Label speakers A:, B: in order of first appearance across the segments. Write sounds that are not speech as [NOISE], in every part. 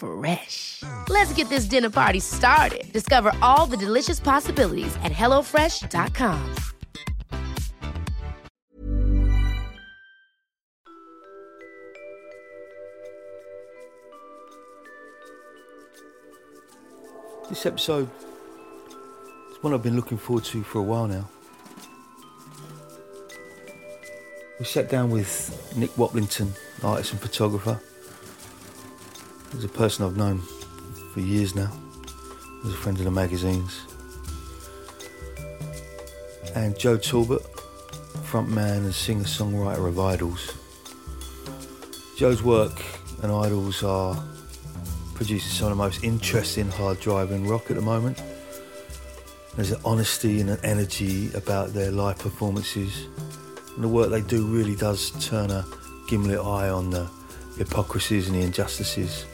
A: Fresh. Let's get this dinner party started. Discover all the delicious possibilities at hellofresh.com.
B: This episode is one I've been looking forward to for a while now. We sat down with Nick Waplington, artist and photographer. He's a person I've known for years now. He was a friend of the magazines. And Joe Talbot, frontman and singer-songwriter of IDLES. Joe's work and IDLES are producing some of the most interesting hard driving rock at the moment. There's an honesty and an energy about their live performances. And the work they do really does turn a gimlet eye on the hypocrisies and the injustices,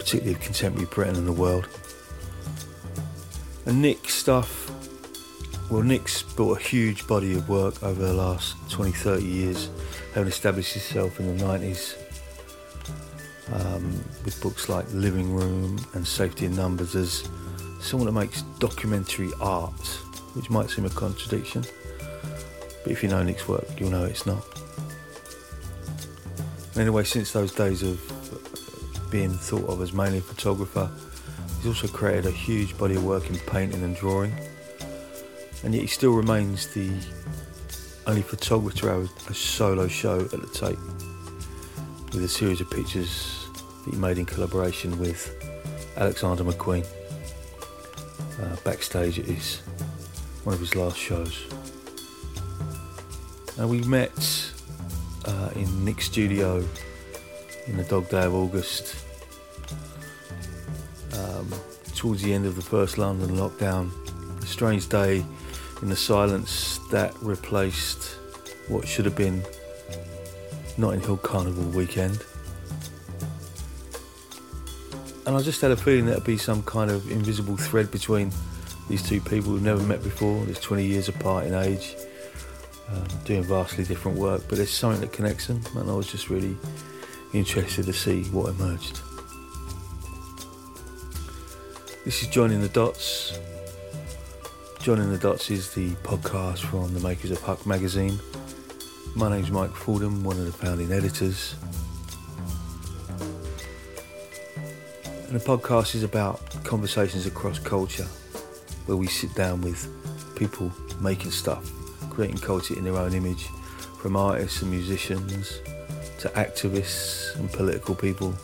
B: particularly of contemporary Britain and the world. And Nick's stuff, well, Nick's built a huge body of work over the last 20, 30 years, having established himself in the 90s um, with books like Living Room and Safety in Numbers as someone that makes documentary art, which might seem a contradiction, but if you know Nick's work, you'll know it's not. Anyway, since those days of being thought of as mainly a photographer, he's also created a huge body of work in painting and drawing, and yet he still remains the only photographer to have a solo show at the Tate with a series of pictures that he made in collaboration with Alexander McQueen. Uh, backstage at his one of his last shows. And we met uh, in Nick's studio in the dog day of August um, towards the end of the first London lockdown. A strange day in the silence that replaced what should have been Notting Hill Carnival weekend. And I just had a feeling there'd be some kind of invisible thread between these two people who've never met before. There's 20 years apart in age, um, doing vastly different work, but there's something that connects them, and I was just really interested to see what emerged. This is Joining the Dots. Joining the Dots is the podcast from the makers of Huck magazine. My name's Mike Fordham, one of the founding editors. And the podcast is about conversations across culture, where we sit down with people making stuff, creating culture in their own image, from artists and musicians to activists and political people,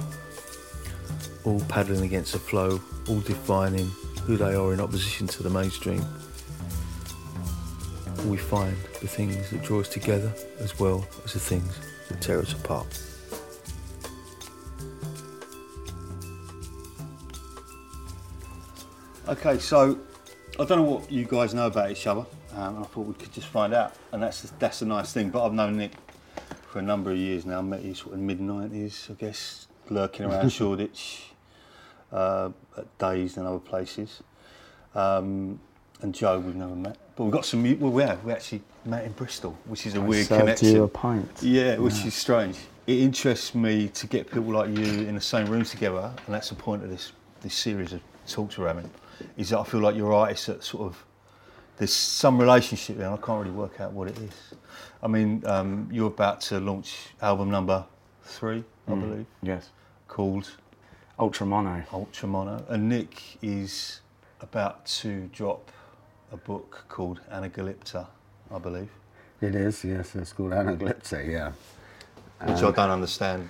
B: all paddling against the flow, all defining who they are in opposition to the mainstream. We find the things that draw us together as well as the things that tear us apart. Okay, so I don't know what you guys know about each other. Um, I thought we could just find out, and that's that's a nice thing. But I've known Nick for a number of years now. Met you sort of mid '90s, I guess, lurking around [LAUGHS] Shoreditch, uh, at Days and other places. Um, and Joe, we've never met, but we've got some. Well, we have. We actually met in Bristol, which is a weird
C: served
B: connection.
C: you a pint.
B: Yeah, which is strange. It interests me to get people like you in the same room together, and that's the point of this this series of talks we're having. Is that I feel like you're artists that sort of there's some relationship there, and I can't really work out what it is. I mean, um, you're about to launch album number three, I believe,
C: Yes.
B: called
C: Ultra mono.
B: Ultra Mono, and Nick is about to drop a book called Anacalypta, I believe.
C: It is, yes. It's called anaglypta, yeah.
B: Which I don't understand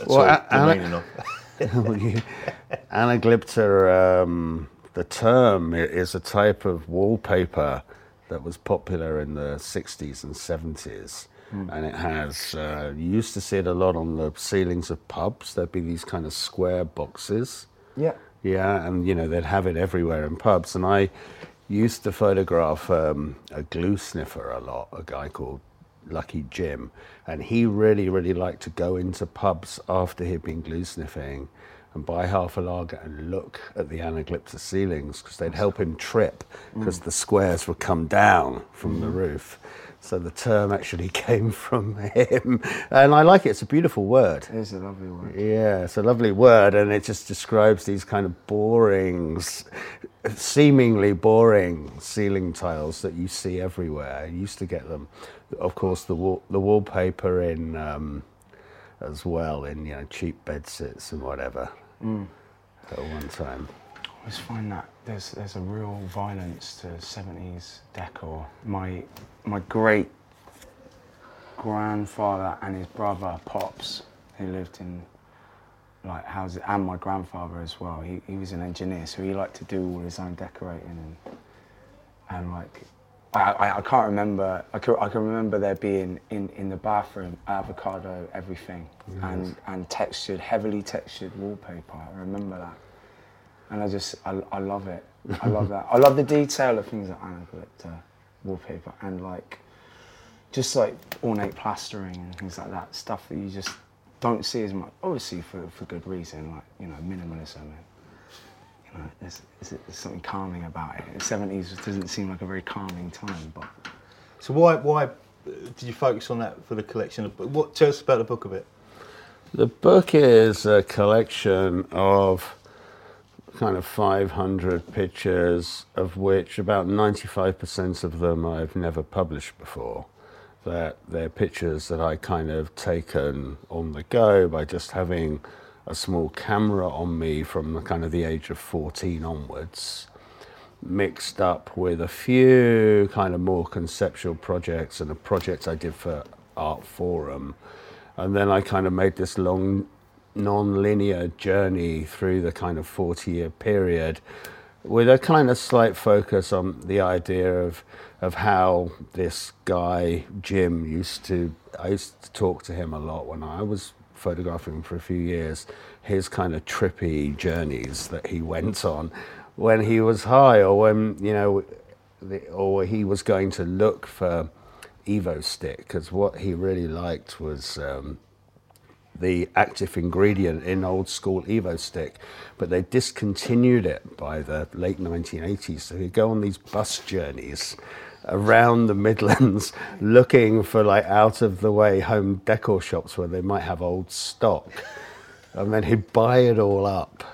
B: at
C: Well,
B: all,
C: a-
B: the
C: ana-
B: meaning of. [LAUGHS]
C: Anaglypta, um, the term is a type of wallpaper that was popular in the 60s and 70s. And it has, uh, you used to see it a lot on the ceilings of pubs. There'd be these kind of square boxes.
D: Yeah.
C: Yeah, and you know, they'd have it everywhere in pubs. And I used to photograph um, a glue sniffer a lot, a guy called Lucky Jim. And he really, really liked to go into pubs after he'd been glue sniffing and buy half a lager and look at the anaglypta ceilings because they'd help him trip because the squares would come down from the roof. So the term actually [LAUGHS] came from him. And I like it, it's a beautiful word.
D: It is a lovely word.
C: Yeah, it's a lovely word, and it just describes these kind of boring, seemingly boring ceiling tiles that you see everywhere. You used to get them, of course, the wall, the wallpaper in um, as well in you know cheap bedsits and whatever. At one time,
D: I always find that there's there's a real violence to 70s decor. My my great grandfather and his brother Pops, who lived in like houses, and my grandfather as well. He, he was an engineer, so he liked to do all his own decorating and and like I, I, can't remember. I can, I can remember there being in, in the bathroom avocado everything and and textured, heavily textured wallpaper. I remember that, and I just I, I love it. I love that. I love the detail of things like anaglypta uh, wallpaper and like just like ornate plastering and things like that. Stuff that you just don't see as much. Obviously for for good reason, like you know minimalism and there's, there's, there's something calming about it. The 70s doesn't seem like a very calming time, but
B: So why why uh, did you focus on that for the collection? Of, what tell us about the book a bit?
C: the book is a collection of kind of 500 pictures, of which about 95% of them I've never published before. That they're pictures that I kind of taken on the go by just having a small camera on me from the kind of the age of 14 onwards, mixed up with a few kind of more conceptual projects and a project I did for Artforum. And then I kind of made this long non-linear journey through the kind of 40 year period with a kind of slight focus on the idea of of how this guy Jim used to I used to talk to him a lot when I was photographing for a few years his kind of trippy journeys that he went on when he was high or when you know the, or he was going to look for Evo-Stik because what he really liked was um, the active ingredient in old school Evo-Stik, but they discontinued it by the late 1980s. So he'd go on these bus journeys around the Midlands [LAUGHS] looking for like out of the way home decor shops where they might have old stock. And then he'd buy it all up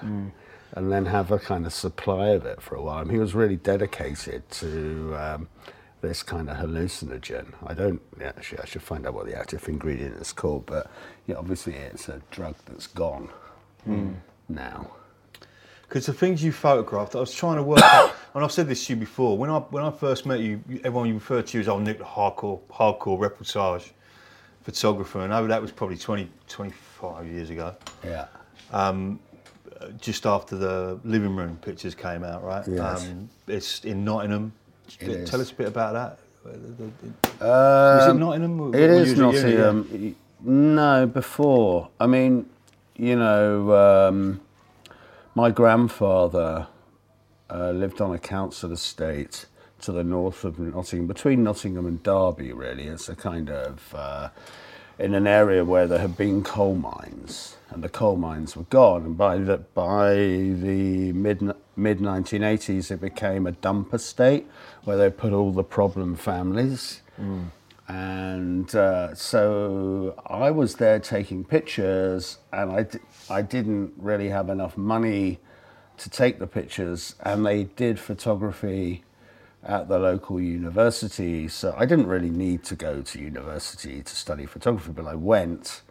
C: and then have a kind of supply of it for a while. And he was really dedicated to um, this kind of hallucinogen. I don't actually. I should find out what the active ingredient is called, but yeah, obviously it's a drug that's gone now.
B: Because the things you photographed, I was trying to work out, [COUGHS] and I've said this to you before. When I when I first met you, everyone you referred to as old Nick, the hardcore hardcore reportage photographer, and that was probably 20, 25 years ago.
C: Yeah.
B: Um, just after the living room pictures came out, right?
C: Yes.
B: it's in Nottingham.
C: It
B: Tell
C: is.
B: us a bit about that. Was it Nottingham? or-
C: It is? Nottingham. No, before. I mean, you know, um, my grandfather uh, lived on a council estate to the north of Nottingham, between Nottingham and Derby, really. It's a kind of uh, in an area where there had been coal mines, and the coal mines were gone. And by the by the mid mid 1980s, it became a dump estate where they put all the problem families. And uh, so I was there taking pictures, and I, d- I didn't really have enough money to take the pictures, and they did photography at the local university. So I didn't really need to go to university to study photography, but I went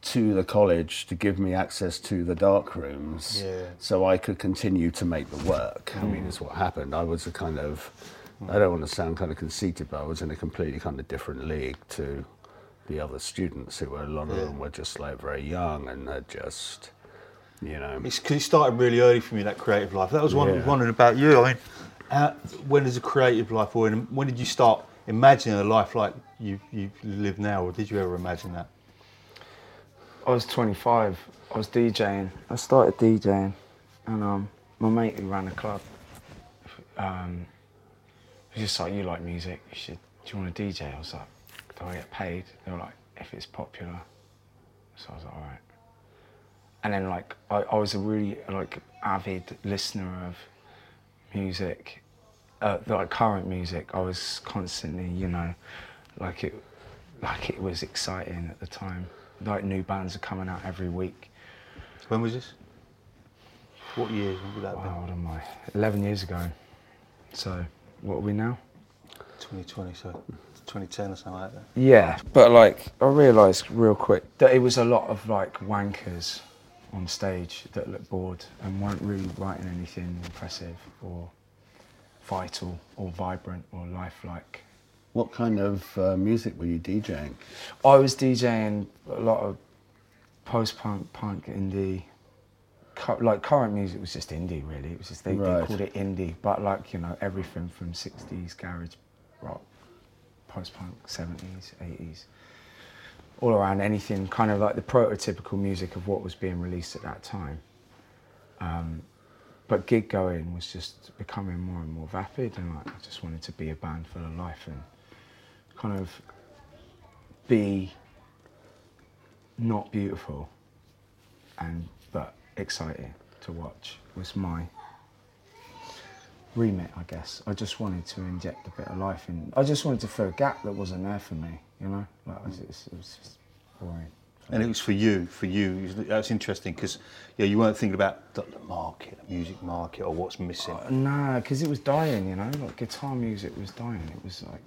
C: to the college to give me access to the dark rooms
B: Yeah.
C: so I could continue to make the work. I mean, is what happened. I was a kind of I don't want to sound kind of conceited, but I was in a completely kind of different league to the other students who were, a lot of
B: Yeah.
C: them were just like very young and they're just, you know.
B: It's because it started really early for me that creative life. That was one
C: Yeah.
B: wondering about you. I mean, how, when does a creative life, or when, when did you start imagining a life like you you live now, or did you ever imagine that?
D: I was 25. I was DJing. I started DJing, and um, my mate who ran a club, um, he was just like, "You like music? You should. Do you want to DJ?" I was like, "Do I get paid?" They were like, "If it's popular." So I was like, "All right." And then like I, I was a really like avid listener of music, uh, like current music. I was constantly, you know, like it, like it was exciting at the time. Like new bands are coming out every week.
B: When was this? What year would that
D: Wow, what am I? 11 years ago. So, what are we now?
B: 2020, so 2010 or something like that.
D: Yeah, but like I realised real quick that it was a lot of like wankers on stage that looked bored and weren't really writing anything impressive or vital or vibrant or lifelike.
C: What kind of uh, music were you DJing?
D: I was DJing a lot of post-punk, punk, indie. Like current music was just indie, really. It was just they, they called it indie, but like you know everything from '60s garage rock, post-punk, '70s, '80s, all around anything kind of like the prototypical music of what was being released at that time. Um, but gig going was just becoming more and more vapid, and like I just wanted to be a band full of life and kind of be not beautiful and but exciting to watch was my remit I guess. I just wanted to inject a bit of life in. I just wanted to fill a gap that wasn't there for me you know like it was, it was, it was just boring
B: And it was for you, for you. That's interesting because yeah, you weren't thinking about the, the market, the music market, or what's missing.
D: Uh, nah, because it was dying, you know. Like guitar music was dying. It was like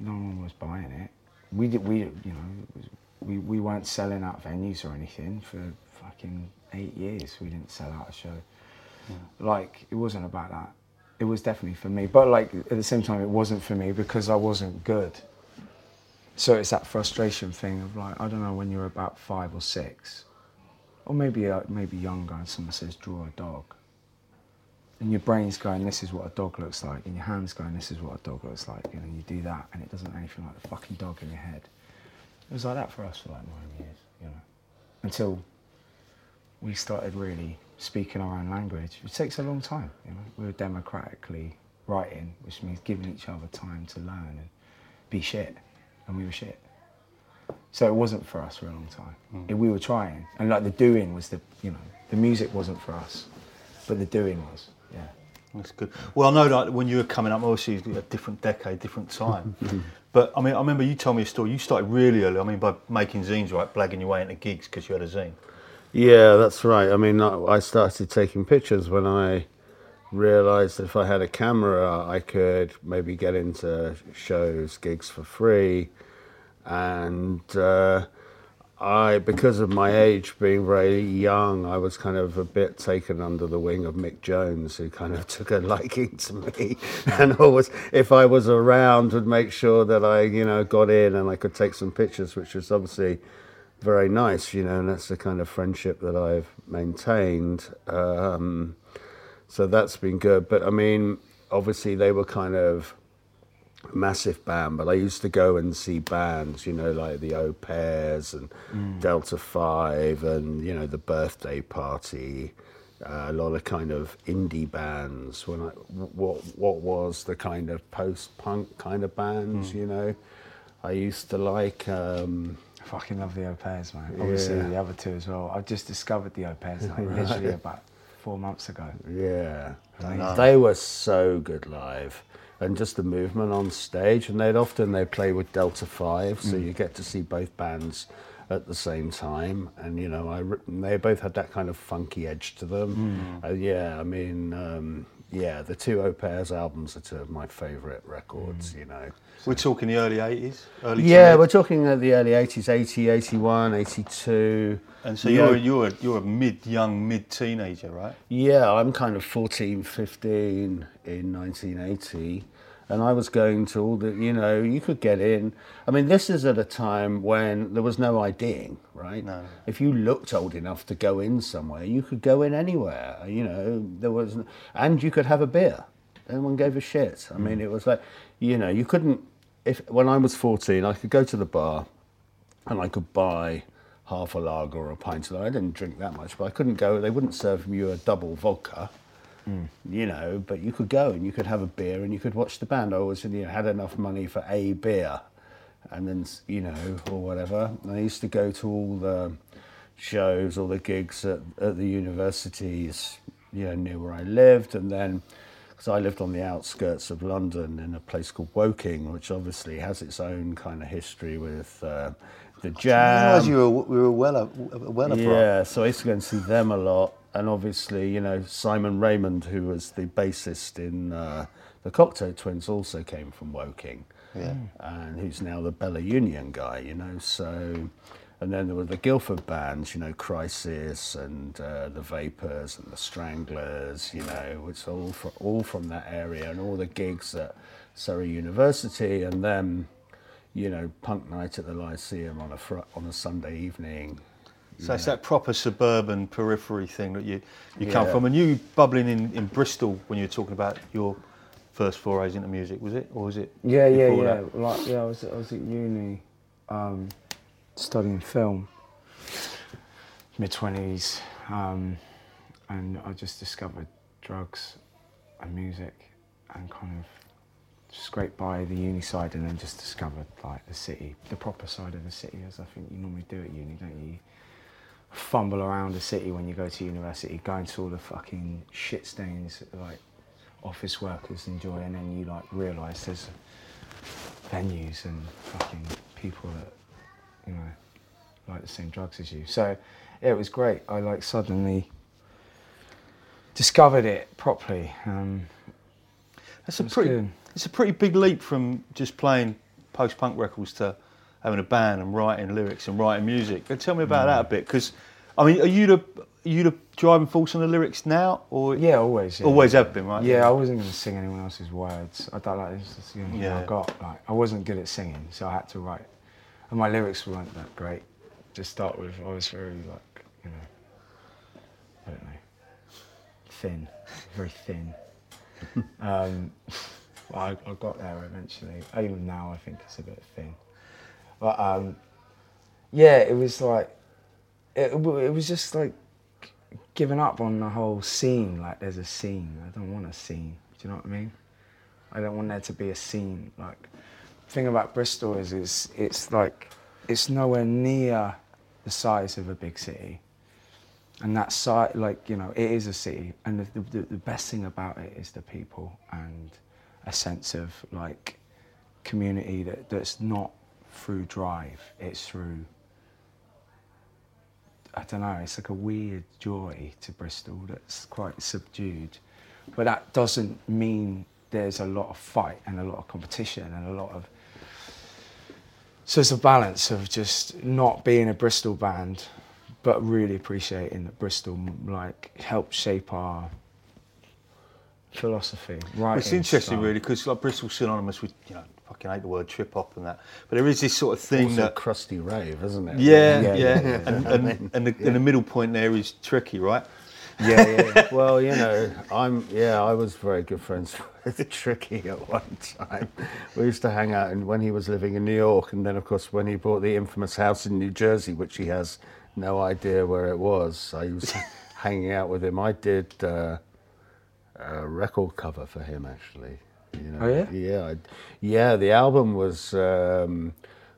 D: no one was buying it. We did, we, you know, it was, we we weren't selling out venues or anything for fucking eight years. We didn't sell out a show. Hmm. Like it wasn't about that. It was definitely for me, but like at the same time, it wasn't for me because I wasn't good. So it's that frustration thing of like I don't know when you're about five or six, or maybe uh, maybe younger, and someone says draw a dog and your brain's going, this is what a dog looks like, and your hand's going, this is what a dog looks like, and then you do that, and it doesn't anything like the fucking dog in your head. It was like that for us for like nine years, you know, until we started really speaking our own language. It takes a long time, you know. We were democratically writing, which means giving each other time to learn and be shit, and we were shit. So it wasn't for us for a long time. Mm. It- we were trying, and like the doing was the, you know, the music wasn't for us, but the doing was. Yeah.
B: That's good. Well, I know that when you were coming up, obviously a different decade, different time. [LAUGHS] but I mean, I remember you told me a story. You started really early. I mean, by making zines, right, blagging your way into gigs because you had a zine.
C: Yeah, that's right. I mean, I I started taking pictures when I realized that if I had a camera, I could maybe get into shows, gigs for free. And uh, I, because of my age being very young, I was kind of a bit taken under the wing of Mick Jones, who kind of [LAUGHS] took a liking to me, [LAUGHS] and always, if I was around, would make sure that I, you know, got in and I could take some pictures, which was obviously very nice, you know, and that's the kind of friendship that I've maintained. Um, so that's been good. But I mean, obviously they were kind of massive band, but I used to go and see bands, you know, like the Au Pairs and Delta Five and, you know, the Birthday Party. Uh, a lot of kind of indie bands. When I, what what was the kind of post punk kind of bands, you know, I used to like. Um,
D: I fucking love the au pairs, man. Obviously,
C: Yeah.
D: the other two as well. I've just discovered the au pairs like [LAUGHS] literally about four months ago.
C: Yeah, they were so good live, and just the movement on stage. And they'd often they play with Delta Five, so you get to see both bands at the same time. And you know, I they both had that kind of funky edge to them. Uh, yeah, I mean, um, yeah, the two Au Pairs albums are two of my favourite records. Mm. You know.
B: We're talking the early 80s, early
C: Yeah,
B: to
C: we're talking the early 80s, 80, 81, 82.
B: And so
C: Yeah.
B: you're you're you're a mid young mid teenager, right?
C: Yeah, I'm kind of 14, 15 in 1980. And I was going to all the, you know, you could get in. I mean, this is at a time when there was no IDing, right?
B: No.
C: If you looked old enough to go in somewhere, you could go in anywhere. You know, there was, and you could have a beer. No one gave a shit. I mean, mm. it was like, you know, you couldn't. If when I was fourteen, I could go to the bar, and I could buy half a lager or a pint of lager. I didn't drink that much, but I couldn't go. They wouldn't serve you a double vodka, you know. But you could go and you could have a beer and you could watch the band. I always you know, had enough money for a beer, and then you know or whatever. And I used to go to all the shows, all the gigs at, at the universities, you know, near where I lived, and then. Because I lived on the outskirts of London in a place called Woking, which obviously has its own kind of history with uh, the
B: I
C: jam.
B: realised you were, we were well up, well up
C: Yeah, so I used to go and see them a lot, and obviously, you know, Simon Raymonde, who was the bassist in uh, the Cocteau Twins, also came from Woking,
B: Yeah.
C: and who's now the Bella Union guy, you know. So, and then there were the Guildford bands, you know, Crisis and uh, the Vapors and the Stranglers, you know, it's all from all from that area, and all the gigs at Surrey University, and then. You know, punk night at the Lyceum on a fr- on a Sunday evening,
B: So it's that proper suburban periphery thing that you, you come
C: Yeah.
B: from. And you bubbling in, in Bristol when you were talking about your first forays into music, was it? Or was it?
D: Yeah, yeah, yeah.
B: that?
D: Like, yeah, I was, I was at uni um, studying film, mid 20s, um, and I just discovered drugs and music and kind of scraped by the uni side and then just discovered like the city, the proper side of the city, as I think you normally do at uni, don't you? Fumble around the city when you go to university, going to all the fucking shit stains that, like office workers enjoy, and then you like realise there's venues and fucking people that you know like the same drugs as you. So yeah, it was great. I like suddenly discovered it properly. Um,
B: That's a pretty.
D: good.
B: It's a pretty big leap from just playing post-punk records to having a band and writing lyrics and writing music. But tell me about that a bit, because I mean, are you the are you the driving force on the lyrics now, or
D: yeah, always. Yeah.
B: always have been, right?
D: Yeah, I wasn't going to sing anyone else's words. I don't like this. Is the only
B: Yeah.
D: I got. Like, I wasn't good at singing, so I had to write. And my lyrics weren't that great. To start with, I was very like, you know, I don't know, thin, [LAUGHS] very thin. [LAUGHS] um, [LAUGHS] well, I, I got there eventually. Even now, I think it's a bit thin. But um, yeah, it was like, it, it was just like giving up on the whole scene. Like there's a scene. I don't want a scene. Do you know what I mean? I don't want there to be a scene. Like thing about Bristol is it's it's like it's nowhere near the size of a big city. And that site, like you know, it is a city, and the, the, the best thing about it is the people and a sense of like community that, that's not through drive. It's through I don't know, it's like a weird joy to Bristol that's quite subdued. But that doesn't mean there's a lot of fight and a lot of competition and a lot of. So it's a balance of just not being a Bristol band, but really appreciating that Bristol like helped shape our philosophy. Right.
B: It's interesting, really, because like Bristol's synonymous with you know, fucking hate the word trip hop and that, but there is this sort of thing
C: Also
B: that.
C: crusty rave, isn't it?
B: Yeah,
D: Yeah,
B: yeah,
D: yeah,
B: and, and, and, the, and the middle point there is tricky, right?
D: Yeah, yeah. yeah.
C: Well, you know, I'm yeah, I was very good friends [LAUGHS] with Tricky at one time. We used to hang out and when he was living in New York, and then of course when he bought the infamous house in New Jersey, which he has no idea where it was. I was [LAUGHS] hanging out with him. I did uh, a record cover for him actually. You know,
D: Oh, yeah?
C: yeah, I, yeah. The album was um,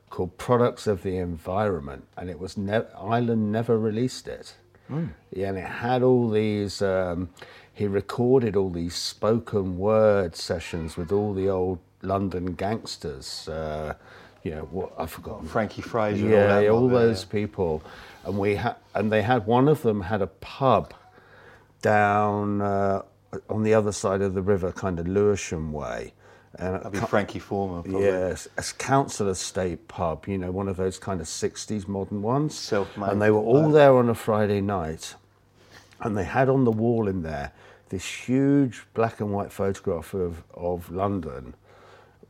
C: called "Products of the Environment," and it was ne- Island never released it. Yeah, and it had all these. Um, he recorded all these spoken word sessions with all the old London gangsters. Uh, you know, what I forgot.
B: Frankie Fraser.
C: Yeah,
B: all, that
C: all
B: yeah.
C: those people, and we had, and they had one of them had a pub down uh, on the other side of the river, kind of Lewisham way. And
B: That'd be Frankie Foreman. Probably.
C: Yes, a council estate pub, you know, one of those kind of 60s modern ones.
B: Self-made.
C: And they were all there on a Friday night. And they had on the wall in there this huge black and white photograph of, of London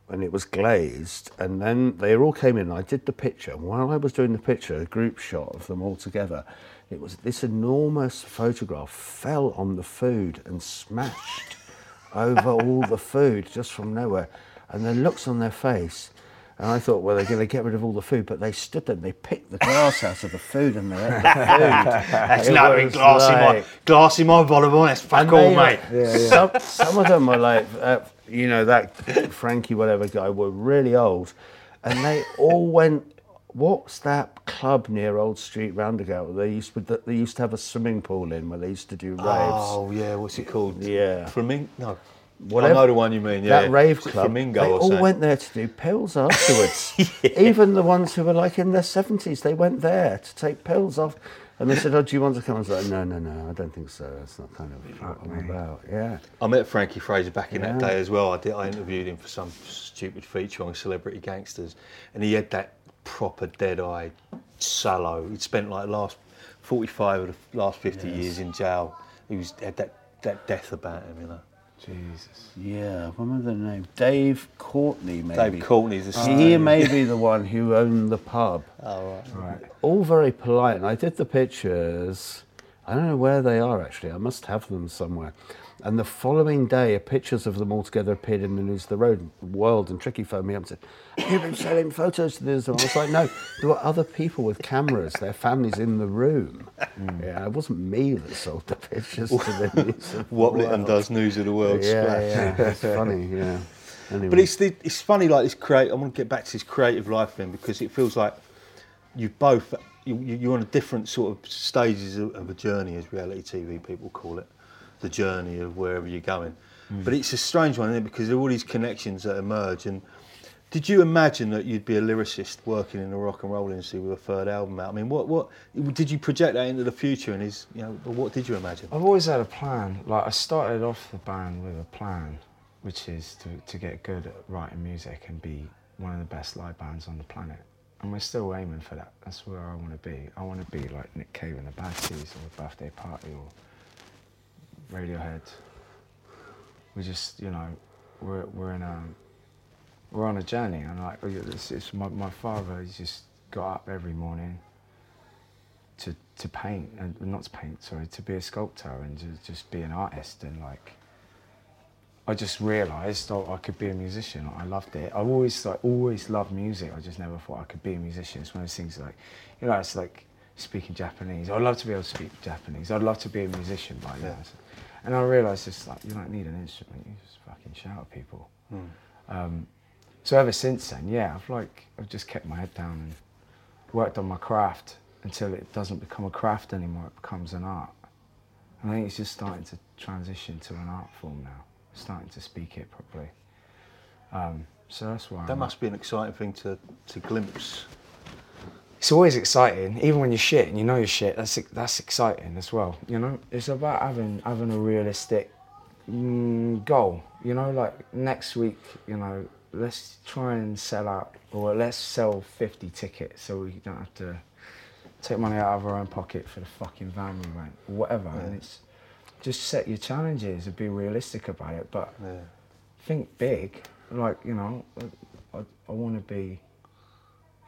C: and it was glazed. And then they all came in. And I did the picture. And while I was doing the picture, a group shot of them all together, it was this enormous photograph fell on the food and smashed [LAUGHS] over all the food just from nowhere. And the looks on their face. And I thought, well, they're going to get rid of all the food, but they stood there and they picked the glass out of the food and they ate the [LAUGHS] food.
B: That's
C: It
B: nothing
C: was
B: glass in my
C: like-
B: glass in my volleyball. That's fuck all, mate.
C: Some, some of them were like, uh, you know, that Frankie whatever guy were really old, and they all went. What's that club near Old Street Roundabout? They used to they used to have a swimming pool in where they used to do raves.
B: Oh yeah, what's it called?
C: Yeah.
B: Flamingo. No.
C: Whatever-
B: I know the one you mean. Yeah,
C: that rave club,
B: Flamingo
C: they all went there to do pills [LAUGHS] afterwards. Even the ones who were like in their seventies, they went there to take pills off. And they said, "Oh, do you want to come?" I was like, "No, no, no, I don't think so. That's not kind of what I'm about." Yeah.
B: I met Frankie Fraser back in that day as well. I did. I interviewed him for some stupid feature on Celebrity Gangsters, and he had that proper dead-eyed sallow. He'd spent like the last forty-five of the last fifty years in jail. He was had that that death about him, you know.
D: Jesus.
C: Yeah, I remember the name. Dave Courtney, maybe.
B: Dave Courtney's the
C: He may be the one who owned the pub.
B: Oh, right.
D: Right.
C: All very polite. And I did the pictures. I don't know where they are actually. I must have them somewhere. And the following day, pictures of them all together appeared in the news of the road world. And Tricky phoned me up and said, You've been selling photos to this. And I was like, No, there were other people with cameras, their families in the room. Hmm. Yeah, it wasn't me that sold the pictures to the [LAUGHS] news. of the
B: and does news of the world.
C: Yeah,
B: splash.
C: yeah, it's funny, yeah. Anyway.
B: But it's the, it's funny like this create. I want to get back to this creative life thing because it feels like you both you, you- you're on a different sort of stages of, of a journey, as reality TV people call it, the journey of wherever you're going. Mm. But it's a strange one, isn't it? Because there are all these connections that emerge. And did you imagine that you'd be a lyricist working in the rock and roll industry with a third album out? I mean, what what did you project that into the future? And is you know, what did you imagine?
D: I've always had a plan. Like I started off the band with a plan, which is to, to get good at writing music and be one of the best live bands on the planet. And we're still aiming for that. That's where I want to be. I want to be like Nick Cave in the Bad Seeds or Birthday Party or Radiohead. We just, you know, we're, we're in a, we're on a journey. And like, it's, it's my, my father, he's just got up every morning to to paint and not to paint, sorry, to be a sculptor and to just be an artist and like I just realised oh, I could be a musician. I loved it. I always like always loved music. I just never thought I could be a musician. It's one of those things like you know, it's like speaking Japanese. I'd love to be able to speak Japanese. I'd love to be a musician by now. And I realised just like you don't need an instrument. You just fucking shout at people. Um, so ever since then, yeah, I've like I've just kept my head down and worked on my craft until it doesn't become a craft anymore. It becomes an art. And I think it's just starting to transition to an art form now. Starting to speak it properly. Um, so that's why.
B: That
D: I'm-
B: must be an exciting thing to, to glimpse.
D: It's always exciting, even when you're shit and you know you're shit. That's that's exciting as well. You know, it's about having having a realistic mm, goal. You know, like next week, you know, let's try and sell out, or let's sell 50 tickets so we don't have to take money out of our own pocket for the fucking van we rent, or whatever. And it's just set your challenges and be realistic about it, but
B: Yeah.
D: think big. Like you know, I, I, I want to be,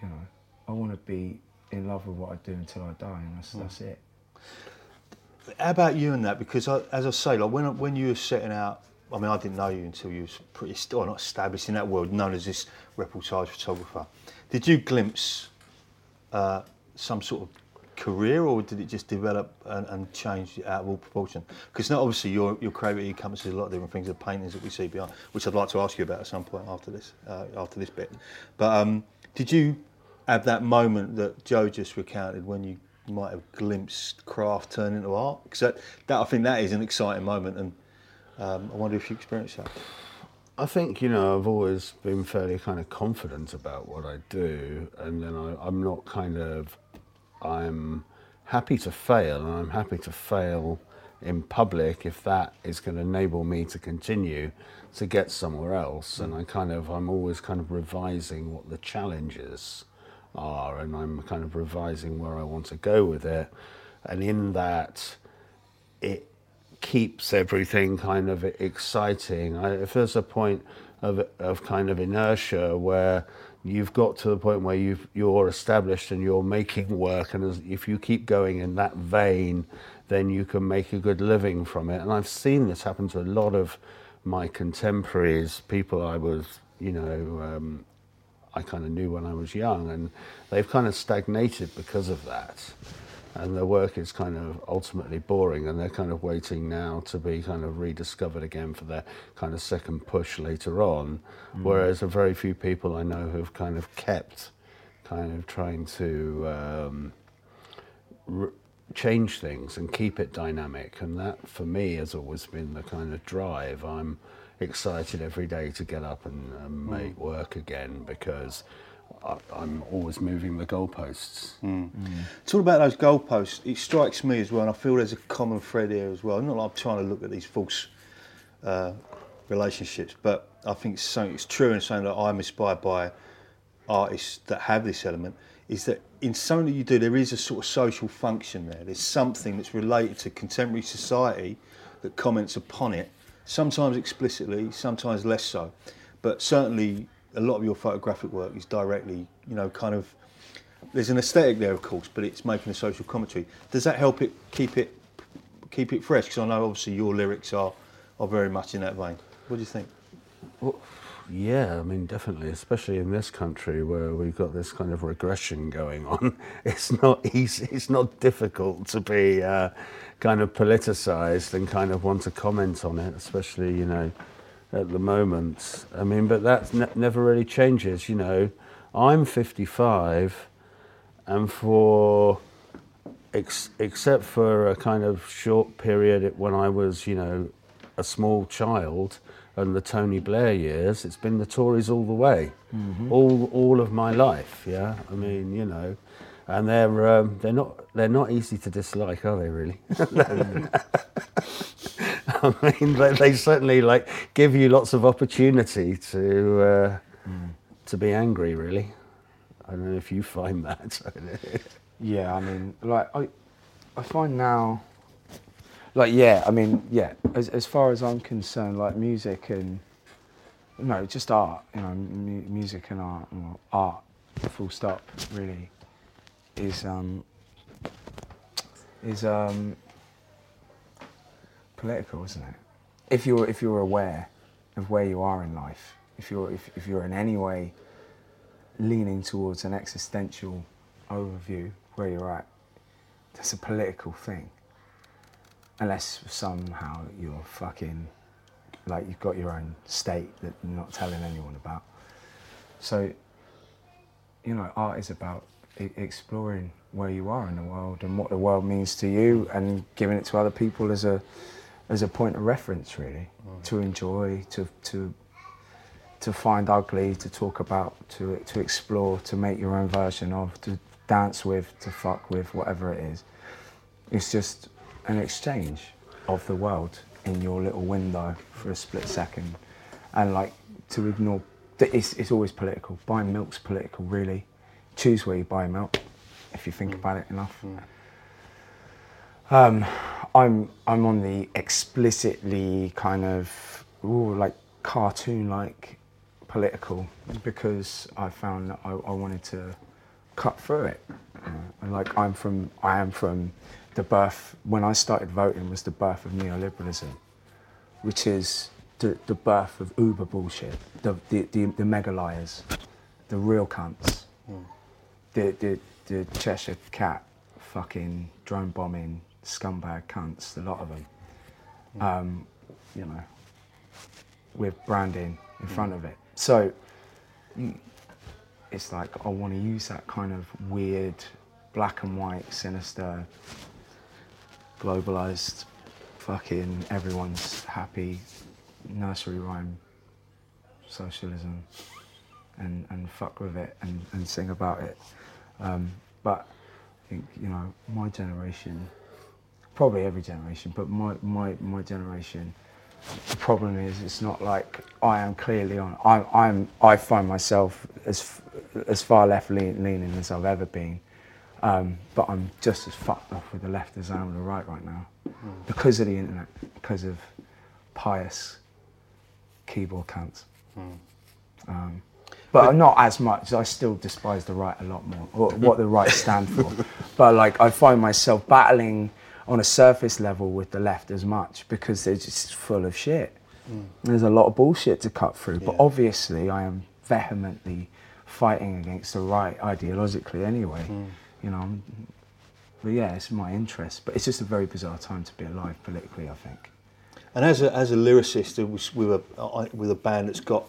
D: you know, I want to be in love with what I do until I die, and that's that's it.
B: How about you and that? Because I, as I say, like when when you were setting out, I mean, I didn't know you until you was pretty still not established in that world, known as this reportage photographer. Did you glimpse uh, some sort of career, or did it just develop and, and change out of all proportion? Because now, obviously, your your creativity encompasses a lot of different things, the paintings that we see behind, which I'd like to ask you about at some point after this uh, after this bit. But um, did you have that moment that Joe just recounted when you might have glimpsed craft turn into art? Because that, that I think that is an exciting moment, and um, I wonder if you experienced that.
C: I think you know I've always been fairly kind of confident about what I do, and then I, I'm not kind of I'm happy to fail, and I'm happy to fail in public if that is going to enable me to continue to get somewhere else. And I kind of I'm always kind of revising what the challenges are, and I'm kind of revising where I want to go with it, and in that it keeps everything kind of exciting. I, if there's a point of, of kind of inertia where you've got to the point where you've, you're established and you're making work, and as, if you keep going in that vein, then you can make a good living from it. And I've seen this happen to a lot of my contemporaries, people I was, you know, um, I kind of knew when I was young, and they've kind of stagnated because of that. And their work is kind of ultimately boring, and they're kind of waiting now to be kind of rediscovered again for their kind of second push later on. Mm. Whereas a very few people I know who've kind of kept kind of trying to um, re- change things and keep it dynamic. And that, for me, has always been the kind of drive. I'm excited every day to get up and uh, make mm. work again because I, am always moving the goalposts.
B: Mm. Mm. Talk about those goalposts. It strikes me as well, and I feel there's a common thread here as well. Not like I'm trying to look at these false uh, relationships, but I think it's, something, it's true and something that I'm inspired by artists that have this element is that in something that you do, there is a sort of social function there. There's something that's related to contemporary society that comments upon it sometimes explicitly, sometimes less so. But certainly, a lot of your photographic work is directly, you know, kind of. There's an aesthetic there, of course, but it's making a social commentary. Does that help it keep it keep it fresh? Because I know obviously your lyrics are are very much in that vein. What do you think?
C: Well, yeah, I mean, definitely, especially in this country where we've got this kind of regression going on. [LAUGHS] It's not easy, it's not difficult to be uh, kind of politicized and kind of want to comment on it, especially, you know, at the moment. I mean, but that ne- never really changes, you know. I'm 55, and for, ex- except for a kind of short period when I was, you know, a small child, and the Tony Blair years, it's been the Tories all the way, mm-hmm. all all of my life. Yeah, I mean, you know, and they're um, they're not they're not easy to dislike, are they? Really? [LAUGHS] I mean, they, they, certainly like give you lots of opportunity to uh, mm. to be angry. Really, I don't know if you find that. [LAUGHS]
D: yeah, I mean, like I I find now like yeah, I mean yeah. As as far as I'm concerned, like music and no, just art. You know, mu- music and art, art, full stop. Really, is um is um political, isn't it? If you're if you're aware of where you are in life, if you're if, if you're in any way leaning towards an existential overview where you're at, that's a political thing unless somehow you're fucking like you've got your own state that you're not telling anyone about. So, you know, art is about exploring where you are in the world and what the world means to you, and giving it to other people as a as a point of reference, really, mm. to enjoy, to to to find ugly, to talk about, to to explore, to make your own version of, to dance with, to fuck with, whatever it is. It's just an exchange of the world in your little window for a split second, and like to ignore. It's, it's always political. Buying milk's political, really. Choose where you buy milk, if you think mm. about it enough. Mm. Um, I'm I'm on the explicitly kind of ooh, like cartoon-like political because I found that I, I wanted to cut through it. and like I'm from I am from the birth, when I started voting, was the birth of neoliberalism, which is the, the birth of uber bullshit, the, the, the, the mega liars, the real cunts. The, the, the Cheshire cat, fucking drone bombing, scumbag cunts, a lot of them. Mm. Um, you know, with branding in mm. front of it. So it's like I want to use that kind of weird, black and white, sinister globalized, fucking everyone's happy, nursery rhyme socialism, and, and fuck with it and, and sing about it. Um, but I think, you know, my generation, probably every generation, but my, my, my generation, the problem is it's not like I am clearly on. I, I'm, I find myself as, as far left leaning as I've ever been. Um, but I'm just as fucked off with the left as I am with the right right now because of the internet, because of pious keyboard cunts. Um, but not as much. I still despise the right a lot more, or [LAUGHS] what the right stand for. But like, I find myself battling on a surface level with the left as much because they're just full of shit. Hmm. There's a lot of bullshit to cut through. But obviously, I am vehemently fighting against the right ideologically anyway. Hmm. You know. I'm- But yeah, it's my interest. But it's just a very bizarre time to be alive politically. I think.
B: And as a, as a lyricist with a with a band that's got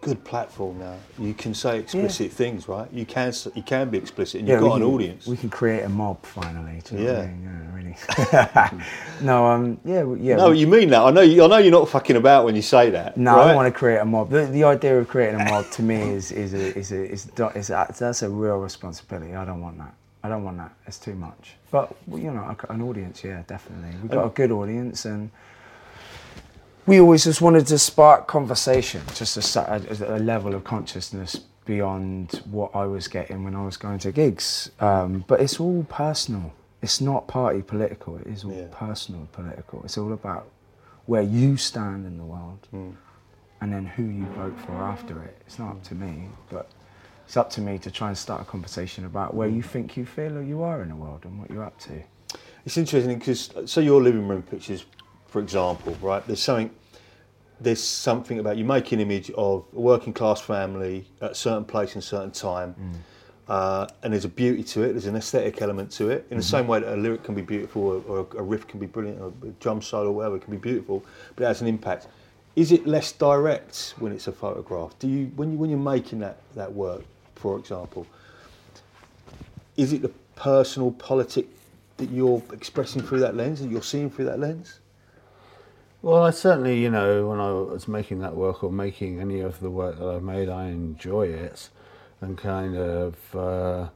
B: good platform now, you can say explicit things, right? You can you can be explicit, and you've
D: we
B: got an audience.
D: We can create a mob finally. Do you know what I
B: Yeah.
D: mean? yeah, really. [LAUGHS] no, um, yeah, yeah.
B: no,
D: we-
B: you mean that? I know. You, I know you're not fucking about when you say that.
D: No, I don't want to create a mob. The, the idea of creating a mob to me is is a, is a, is, do- is a, that's a real responsibility. I don't want that. I don't want that. It's too much. But you know, a- an audience, yeah, definitely. We've got a good audience, and we always just wanted to spark conversation, just a, a, a level of consciousness beyond what I was getting when I was going to gigs. Um, but it's all personal. It's not party political. It is all
B: Yeah.
D: personal political. It's all about where you stand in the world hmm. and then who you vote for after it. It's not up to me, but it's up to me to try and start a conversation about where you hmm. think you feel or you are in the world and what you're up to.
B: It's interesting because uh, so your living room pictures, for example, right? There's something. There's something about you make an image of a working class family at a certain place and certain time, uh, and there's a beauty to it. There's an aesthetic element to it. In the same way that a lyric can be beautiful, or, or a riff can be brilliant, or a drum solo, or whatever can be beautiful, but it has an impact. Is it less direct when it's a photograph? Do you when you when you're making that that work, for example? is it the personal politic that you're expressing through that lens, that you're seeing through that lens?
C: Well, I certainly, you know, when I was making that work or making any of the work that I've made, I enjoy it, and kind of uh,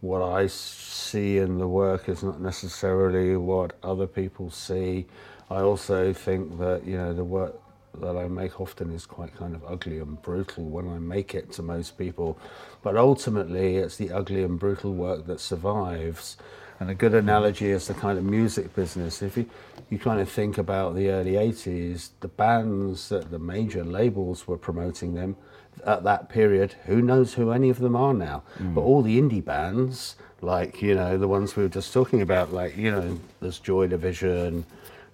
C: what I see in the work is not necessarily what other people see. I also think that you know the work that I make often is quite kind of ugly and brutal when I make it to most people, but ultimately it's the ugly and brutal work that survives. And a good analogy is the kind of music business. If you, you kind of think about the early 80s, the bands that the major labels were promoting them at that period, who knows who any of them are now? Mm. But all the indie bands, like, you know, the ones we were just talking about, like, you know, there's Joy Division,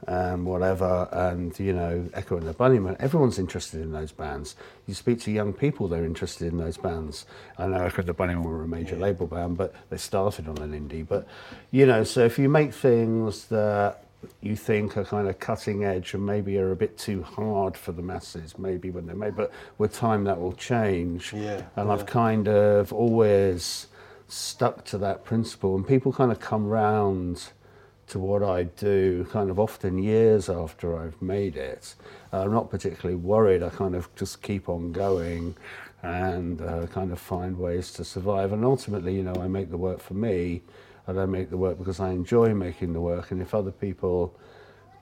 C: um, whatever, and you know, Echo and the Bunnymen. Everyone's interested in those bands. You speak to young people; they're interested in those bands. I know Echo and the Bunnymen were a major label band, but they started on an indie. But you know, so if you make things that you think are kind of cutting edge and maybe are a bit too hard for the masses, maybe when they're made, but with time that will change.
B: Yeah,
C: And I've kind of always stuck to that principle, and people kind of come round to what I do kind of often years after I've made it. I'm not particularly worried. I kind of just keep on going and uh, kind of find ways to survive. And ultimately, you know, I make the work for me. and I make the work because I enjoy making the work. And if other people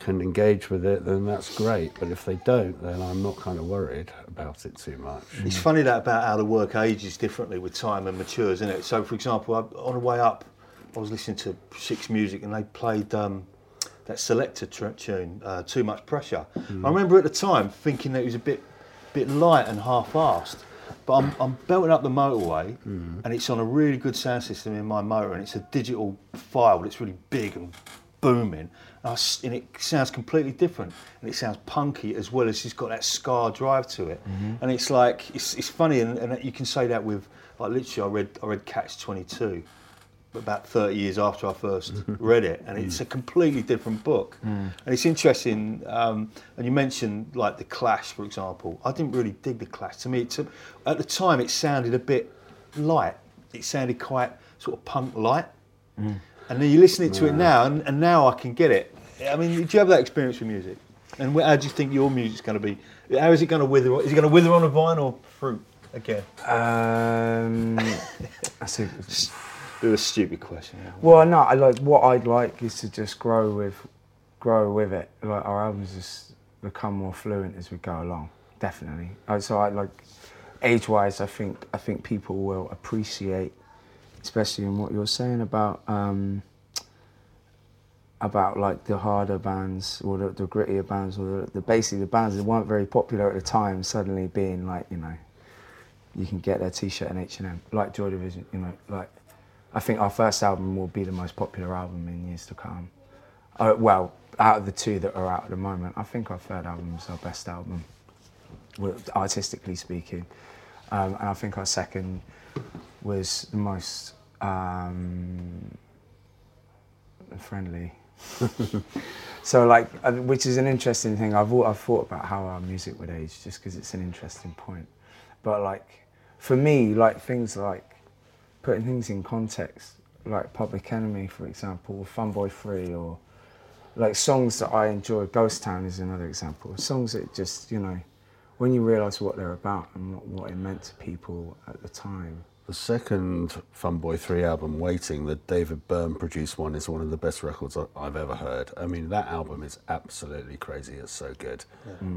C: can engage with it, then that's great. But if they don't, then I'm not kind of worried about it too much.
B: It's funny that about how the work ages differently with time and matures, isn't it? So, for example, on the way up, I was listening to Six Music and they played um, that Selecter tune, uh, Too Much Pressure. I remember at the time thinking that it was a bit, bit light and half-assed. But I'm, I'm belting up the motorway and it's on a really good sound system in my motor and it's a digital file that's really big and booming. And, and it sounds completely different and it sounds punky as well as it's got that ska drive to it. And it's like, it's, it's funny and, and you can say that with, like literally I read, I read Catch 22 about 30 years after I first [LAUGHS] read it, and it's a completely different book. And it's interesting. Um, and you mentioned like the Clash, for example. I didn't really dig the Clash. To me, it's a, at the time, it sounded a bit light. It sounded quite sort of punk light. And then you're listening to it now, and, and now I can get it. I mean, do you have that experience with music? And how do you think your music's going to be? How is it going to wither? Is it going to wither on a vine or fruit again?
D: Um, [LAUGHS] that's a,
B: Bit of a stupid question.
D: well, no, I like what I'd like is to just grow with, grow with it. Like our albums just become more fluent as we go along. Definitely. So I like, age-wise, I think I think people will appreciate, especially in what you're saying about um, about like the harder bands or the, the grittier bands or the, the basically the bands that weren't very popular at the time suddenly being like you know you can get their t-shirt in H&M like Joy Division you know like I think our first album will be the most popular album in years to come uh, well out of the two that are out at the moment I think our third album is our best album artistically speaking um, and I think our second was the most um, friendly. [LAUGHS] so like, uh, which is an interesting thing. I've I've thought about how our music would age, just because it's an interesting point. But like, for me, like things like putting things in context, like Public Enemy, for example, or Fun Boy Free, or like songs that I enjoy. Ghost Town is another example. Songs that just you know, when you realise what they're about and what, what it meant to people at the time.
C: The second Funboy 3 album, Waiting, the David Byrne produced one, is one of the best records I- I've ever heard. I mean, that album is absolutely crazy. It's so good.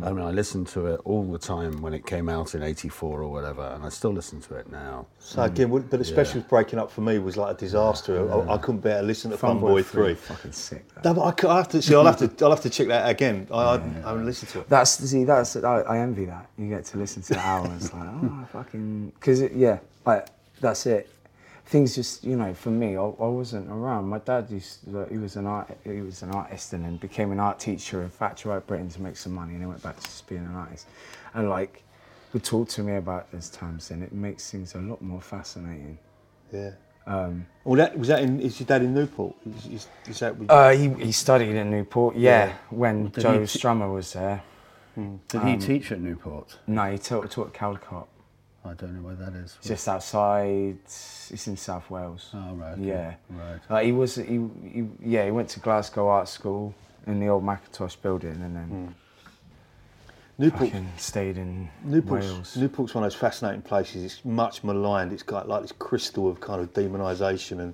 C: I mean, I listened to it all the time when it came out in 84 or whatever, and I still listen to it now.
B: So again, but especially with breaking up for me was like a disaster. I, I couldn't bear to listen to Funboy Three.
D: fucking sick.
B: No, but I, c- I have to see. I'll have to. I'll have to check that again. I, I, I haven't listened to it.
D: That's see, that's I, I envy that. You get to listen to the hours like, oh, fucking, because yeah, like that's it. Things just, you know, for me, I, I wasn't around. My dad used, to, he was an art, he was an artist, and then became an art teacher in Factory Out Britain to make some money, and then went back to just being an artist. And like, would talk to me about those times, and it makes things a lot more fascinating.
B: Yeah.
D: Um,
B: Well, that was that. In, is your dad in Newport? Is, is, is that? With,
D: uh, he, he studied in Newport, yeah,
B: Yeah.
D: when
C: Did
D: Joe
C: he t-
D: Strummer was there.
C: Did he teach at Newport?
D: No, he taught, taught at Caldicot.
C: I don't know where that is.
D: just outside. It's in South Wales.
C: Oh, right, okay.
D: Yeah.
C: Right.
D: Like he was. He, he yeah. He went to Glasgow Art School in the old Mackintosh building, and then
B: hmm.
D: Newport. stayed in
B: Newport's,
D: Wales.
B: Newport's one of those fascinating places. It's much maligned. It's got like this crystal of kind of demonisation and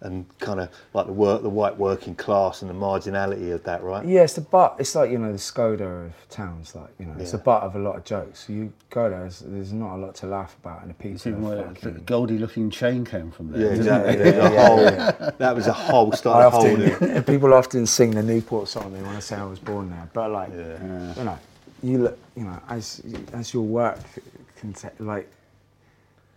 B: and kind of like the work, the white working class and the marginality of that, right?
D: Yeah, it's the butt. It's like you know the Skoda of towns. Like you know, it's the
B: Yeah.
D: butt of a lot of jokes. You go there, there's, there's not a lot to laugh about, and the
C: See
D: people.
C: where
D: are
C: the
D: fucking,
C: Goldie Lookin Chain came from there.
B: Yeah, exactly.
C: it? [LAUGHS]
B: There's a whole, That was a whole
D: I
B: started
D: often,
B: holding. [LAUGHS]
D: people often sing the Newport song. They want to say I was born there, but like, you know, you look, you know, as as your work can ta- like,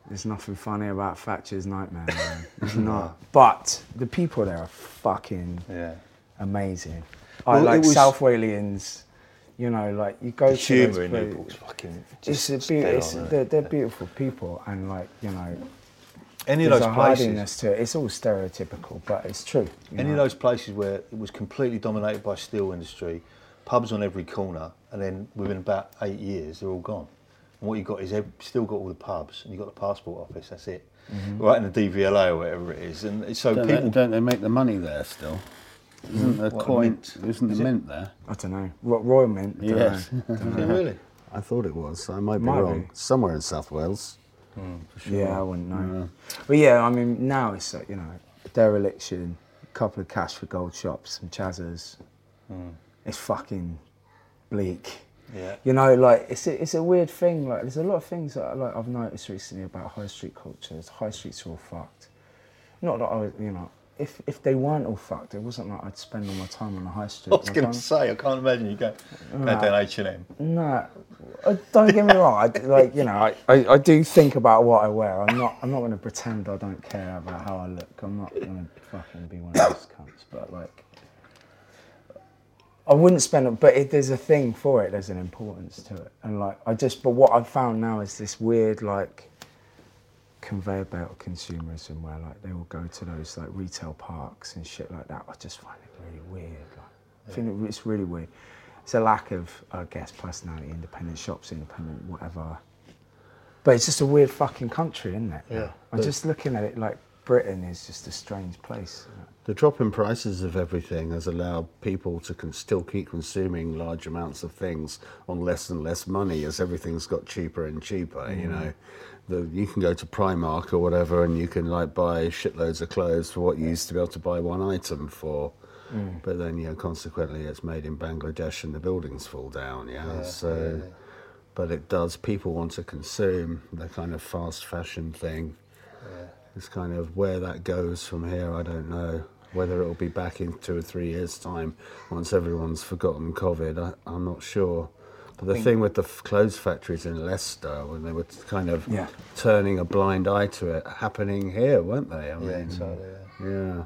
D: there's nothing funny about Thatcher's Nightmare. Man. [LAUGHS] There's not. But the people there are fucking
B: Yeah.
D: amazing. I
B: Well, it
D: like
B: was-
D: South Walians. You know, like you go
B: The
D: to
B: humour
D: those
B: in Newport's fucking
D: It's
B: just
D: a be- it's,
B: on,
D: they're, they're beautiful people, and like you know,
B: Any of those
D: a
B: places,
D: to it. It's all stereotypical, but it's true.
B: any of those places where it was completely dominated by steel industry, pubs on every corner, and then within about eight years they're all gone. And what you've got is ev- still got all the pubs, and you've got the passport office. That's it, mm-hmm. right in the DVLA or whatever it is. And so
C: Don't,
B: people,
C: they, don't they make the money there still? Isn't mm-hmm. the
B: What,
C: coin?
B: mint?
C: Isn't the mint there?
D: I don't know. Ro- Royal Mint. don't
C: Yes.
D: know. [LAUGHS]
B: Is it really?
C: I thought it was. I might be
D: Might
C: wrong.
D: be.
C: Somewhere in South Wales.
D: Hmm, yeah, I wouldn't know. But yeah, I mean, now it's like, you know, dereliction, a couple of cash for gold shops, some chazzers. Hmm. It's fucking bleak.
B: Yeah.
D: You know, like it's a, it's a weird thing. Like there's a lot of things that I, like I've noticed recently about high street culture. High streets are all fucked. Not that I, was- you know, if if they weren't all fucked, it wasn't like I'd spend all my time on the high street. [LAUGHS]
B: I was going to say, I can't imagine you go,
D: Nah.
B: down H and M.
D: No, uh, don't get me [LAUGHS] wrong. I, like you know, I, I, I do think about what I wear. I'm not I'm not going to pretend I don't care about how I look. I'm not going to fucking be one of those cunts. But like, I wouldn't spend it. But if there's a thing for it, there's an importance to it. And like, I just. But what I've found now is this weird like conveyor belt of consumerism where like they will go to those like retail parks and shit like that. I just find it really weird. Like, I think it- it's really weird. It's a lack of, I guess, personality, independent shops, independent whatever. But it's just a weird fucking country, isn't it?
B: Yeah.
D: I'm just looking at it like Britain is just a strange place.
C: The drop in prices of everything has allowed people to con- still keep consuming large amounts of things on less and less money as everything's got cheaper and cheaper. You mm. know, the, you can go to Primark or whatever and you can like buy shitloads of clothes for what you used to be able to buy one item for. Mm. But then, you know, consequently, it's made in Bangladesh and the buildings fall down. Yeah, so. But it does. People want to consume the kind of fast fashion thing. It's kind of where that goes from here. I don't know. Whether it'll be back in two or three years' time, once everyone's forgotten COVID, I, I'm not sure. But the thing with the f- clothes factories in Leicester, when they were kind of
D: Yeah.
C: turning a blind eye to it, happening here, weren't they? I mean,
B: So, yeah.
C: yeah.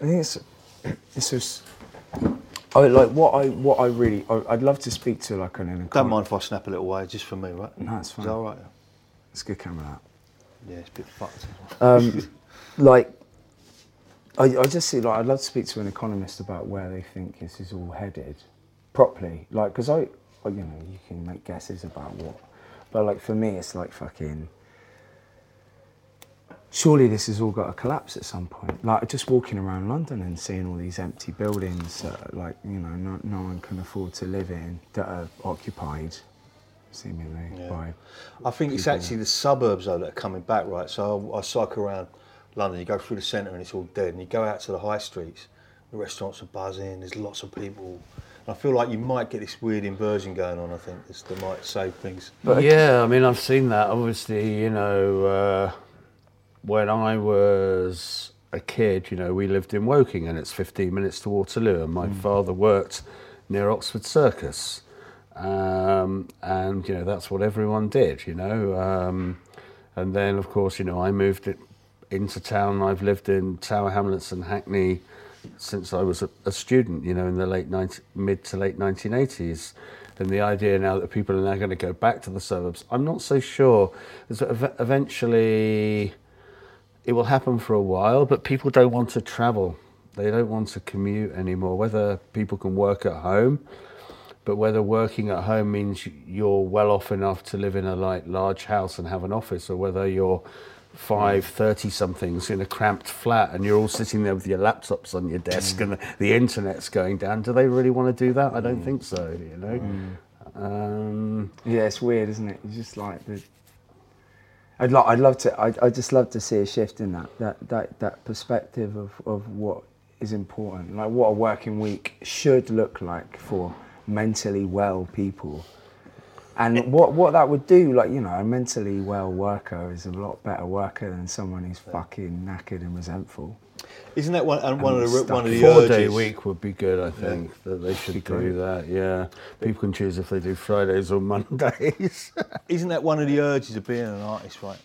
D: I think it's [CLEARS THROAT] it's just. I like what I what I really I, I'd love to speak to like an an
B: Don't mind if I snap a little way, just for me, right?
D: No, it's
B: Is
D: fine.
B: that all right?
D: It's a good camera. That.
B: Yeah, it's a bit fucked.
D: Um, [LAUGHS] like, I, I just see, like, I'd love to speak to an economist about where they think this is all headed properly. Like, because I, you know, you can make guesses about what, but like for me, it's like fucking. Surely this has all got to collapse at some point. Like just walking around London and seeing all these empty buildings that, are, like, you know, no, no one can afford to live in that are occupied, seemingly
B: Yeah.
D: by.
B: I think it's actually the suburbs though that are coming back, right? So I, I cycle around London, you go through the centre and it's all dead, and you go out to the high streets, the restaurants are buzzing, there's lots of people. I feel like you might get this weird inversion going on. I think this, that might save things.
C: But yeah, I mean, I've seen that. Obviously, you know, uh, when I was a kid, you know, we lived in Woking and it's 15 minutes to Waterloo, and my father worked near Oxford Circus. Um, and, you know, that's what everyone did, you know. Um, and then, of course, you know, I moved it into town. I've lived in Tower Hamlets and Hackney since I was a, a student, you know, in the late 90, mid to late 1980s. And the idea now that people are now going to go back to the suburbs, I'm not so sure. Eventually it will happen for a while, but people don't want to travel. They don't want to commute anymore. Whether people can work at home, but whether working at home means you're well off enough to live in a like large house and have an office, or whether you're five, thirty somethings in a cramped flat and you're all sitting there with your laptops on your desk mm. and the internet's going down. Do they really want to do that? I don't mm. think so. You know. Mm. Um,
D: Yeah, it's weird, isn't it? It's just like the. I'd lo- I'd love to. I'd, I'd just love to see a shift in that that that that perspective of of what is important, like what a working week should look like for mentally well people, and what what that would do. Like you know, a mentally well worker is a lot better worker than someone who's fucking knackered and resentful.
B: Isn't that one, and one of the
D: stuck
B: one of the
C: Four
B: urges?
C: day week would be good, I think, that they should do that. Yeah. People can choose if they do Fridays or Mondays. [LAUGHS]
B: Isn't that one of the urges of being an artist, right?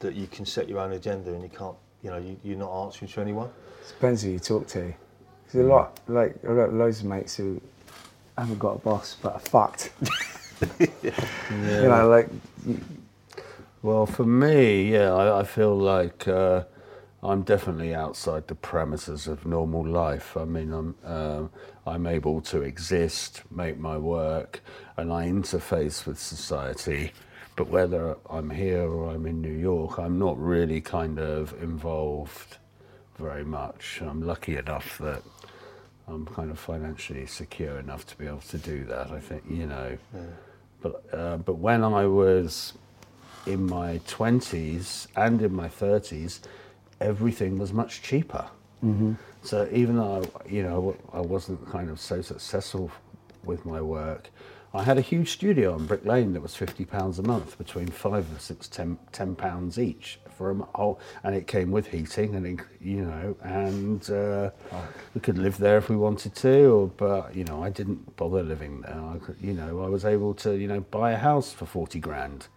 B: That you can set your own agenda and you can't, you know, you, you're not answering to anyone.
D: Depends who you talk to. There's a mm. lot, like, I've got loads of mates who haven't got a boss but are fucked. [LAUGHS] [LAUGHS] You know, like,
C: Well, for me, yeah, I, I feel like uh, I'm definitely outside the premises of normal life. I mean, I'm um, I'm able to exist, make my work, and I interface with society. But whether I'm here or I'm in New York, I'm not really kind of involved very much. I'm lucky enough that I'm kind of financially secure enough to be able to do that. I think you know. But uh, but when I was in my 20s and in my 30s, everything was much cheaper. Mm-hmm. So even though you know I wasn't kind of so successful with my work, I had a huge studio on Brick Lane that was 50 pounds a month, between five or six, ten, 10 pounds each for whole, and it came with heating and it, you know, and uh, we could live there if we wanted to, or, but you know I didn't bother living there. I could, you know I was able to you know buy a house for 40 grand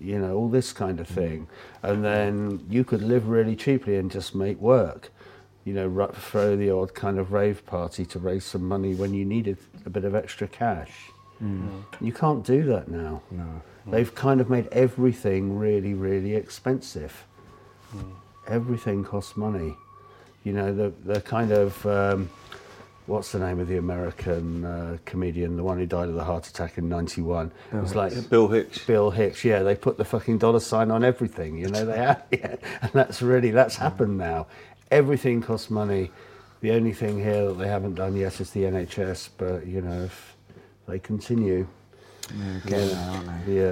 C: you know, all this kind of thing. And then you could live really cheaply and just make work. You know, throw the odd kind of rave party to raise some money when you needed a bit of extra cash. You can't do that now.
D: no.
C: They've kind of made everything really, really expensive. Everything costs money. You know, the the kind of um, what's the name of the American uh, comedian, the one who died of the heart attack in '91? It was like
B: Bill Hicks.
C: Bill Hicks, yeah, they put the fucking dollar sign on everything, you know, they have, [LAUGHS] yeah. and that's really, that's happened now. Everything costs money. The only thing here that they haven't done yet is the NHS, but, you know, if they continue,
D: Yeah, getting there, aren't they?
C: yeah.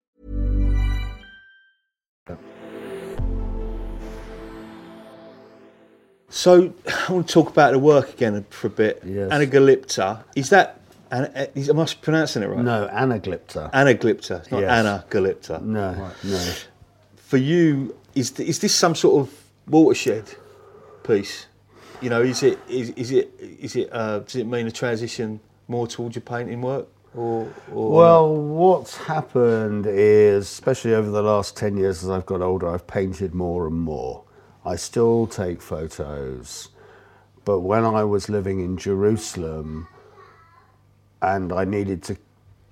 B: So [SIGHS] I want to talk about the work again for a bit.
C: Yes.
B: Anagalipta. Is that? Am I pronouncing it right?
C: No, anaglypta.
B: Anagalipta. It's not
C: Yes.
B: Anagalipta.
C: No, no.
B: For you, is is this some sort of watershed piece? You know, is it is, is it is it uh, does it mean a transition more towards your painting work or, or
C: Well, what's happened is, especially over the last 10 years as I've got older, I've painted more and more. I still take photos, but when I was living in Jerusalem and I needed to,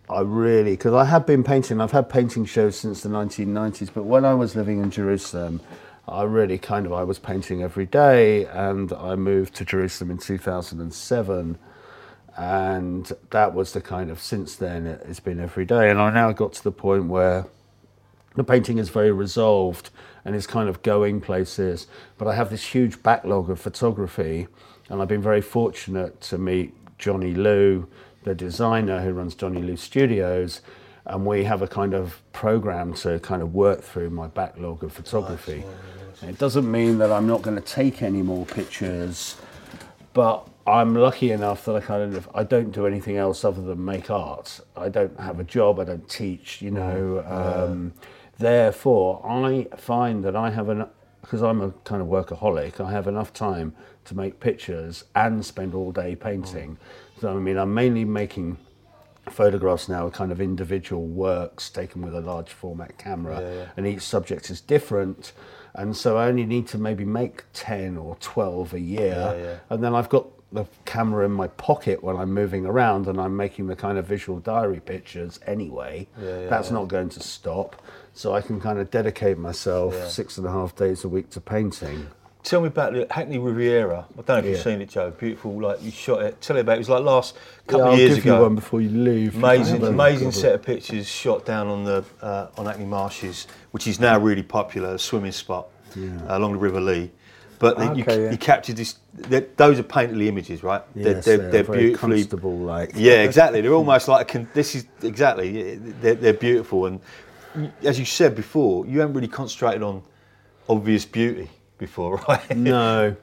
C: I really, because I have been painting, I've had painting shows since the 1990s, but when I was living in Jerusalem, I really kind of, I was painting every day and I moved to Jerusalem in 2007 and that was the kind of since then it- it's been every day. And i now got to the point where the painting is very resolved and is kind of going places but i have this huge backlog of photography and i've been very fortunate to meet johnny liu the designer who runs johnny liu studios and we have a kind of program to kind of work through my backlog of photography it doesn't mean that i'm not going to take any more pictures but I'm lucky enough that I kind of I don't do anything else other than make art. I don't have a job. I don't teach. You know. Um, therefore, I find that I have an because I'm a kind of workaholic. I have enough time to make pictures and spend all day painting. So I mean, I'm mainly making photographs now kind of individual works taken with a large format camera and each subject is different and so I only need to maybe make 10 or 12 a year and then I've got the camera in my pocket when I'm moving around and I'm making the kind of visual diary pictures anyway that's not going to stop so I can kind of dedicate myself six and a half days a week to painting
B: Tell me about the Hackney Riviera. I don't know if you've seen it, Joe. Beautiful, like you shot it. Tell me about it. It was like last couple
C: Yeah,
B: of
C: I'll
B: years
C: give
B: ago.
C: you one before you leave
B: Amazing, amazing set of pictures shot down on the uh, on Hackney Marshes, which is now really popular, a swimming spot uh, along the River Lee. But the- you,
C: yeah.
B: you captured this. Those are painterly images, right?
C: Yes, they're very
B: beautifully
C: Constable, like.
B: Yeah, exactly. They're almost like a this is exactly. They're, they're beautiful, and as you said before, you haven't really concentrated on obvious beauty before, [LAUGHS] right?
C: No,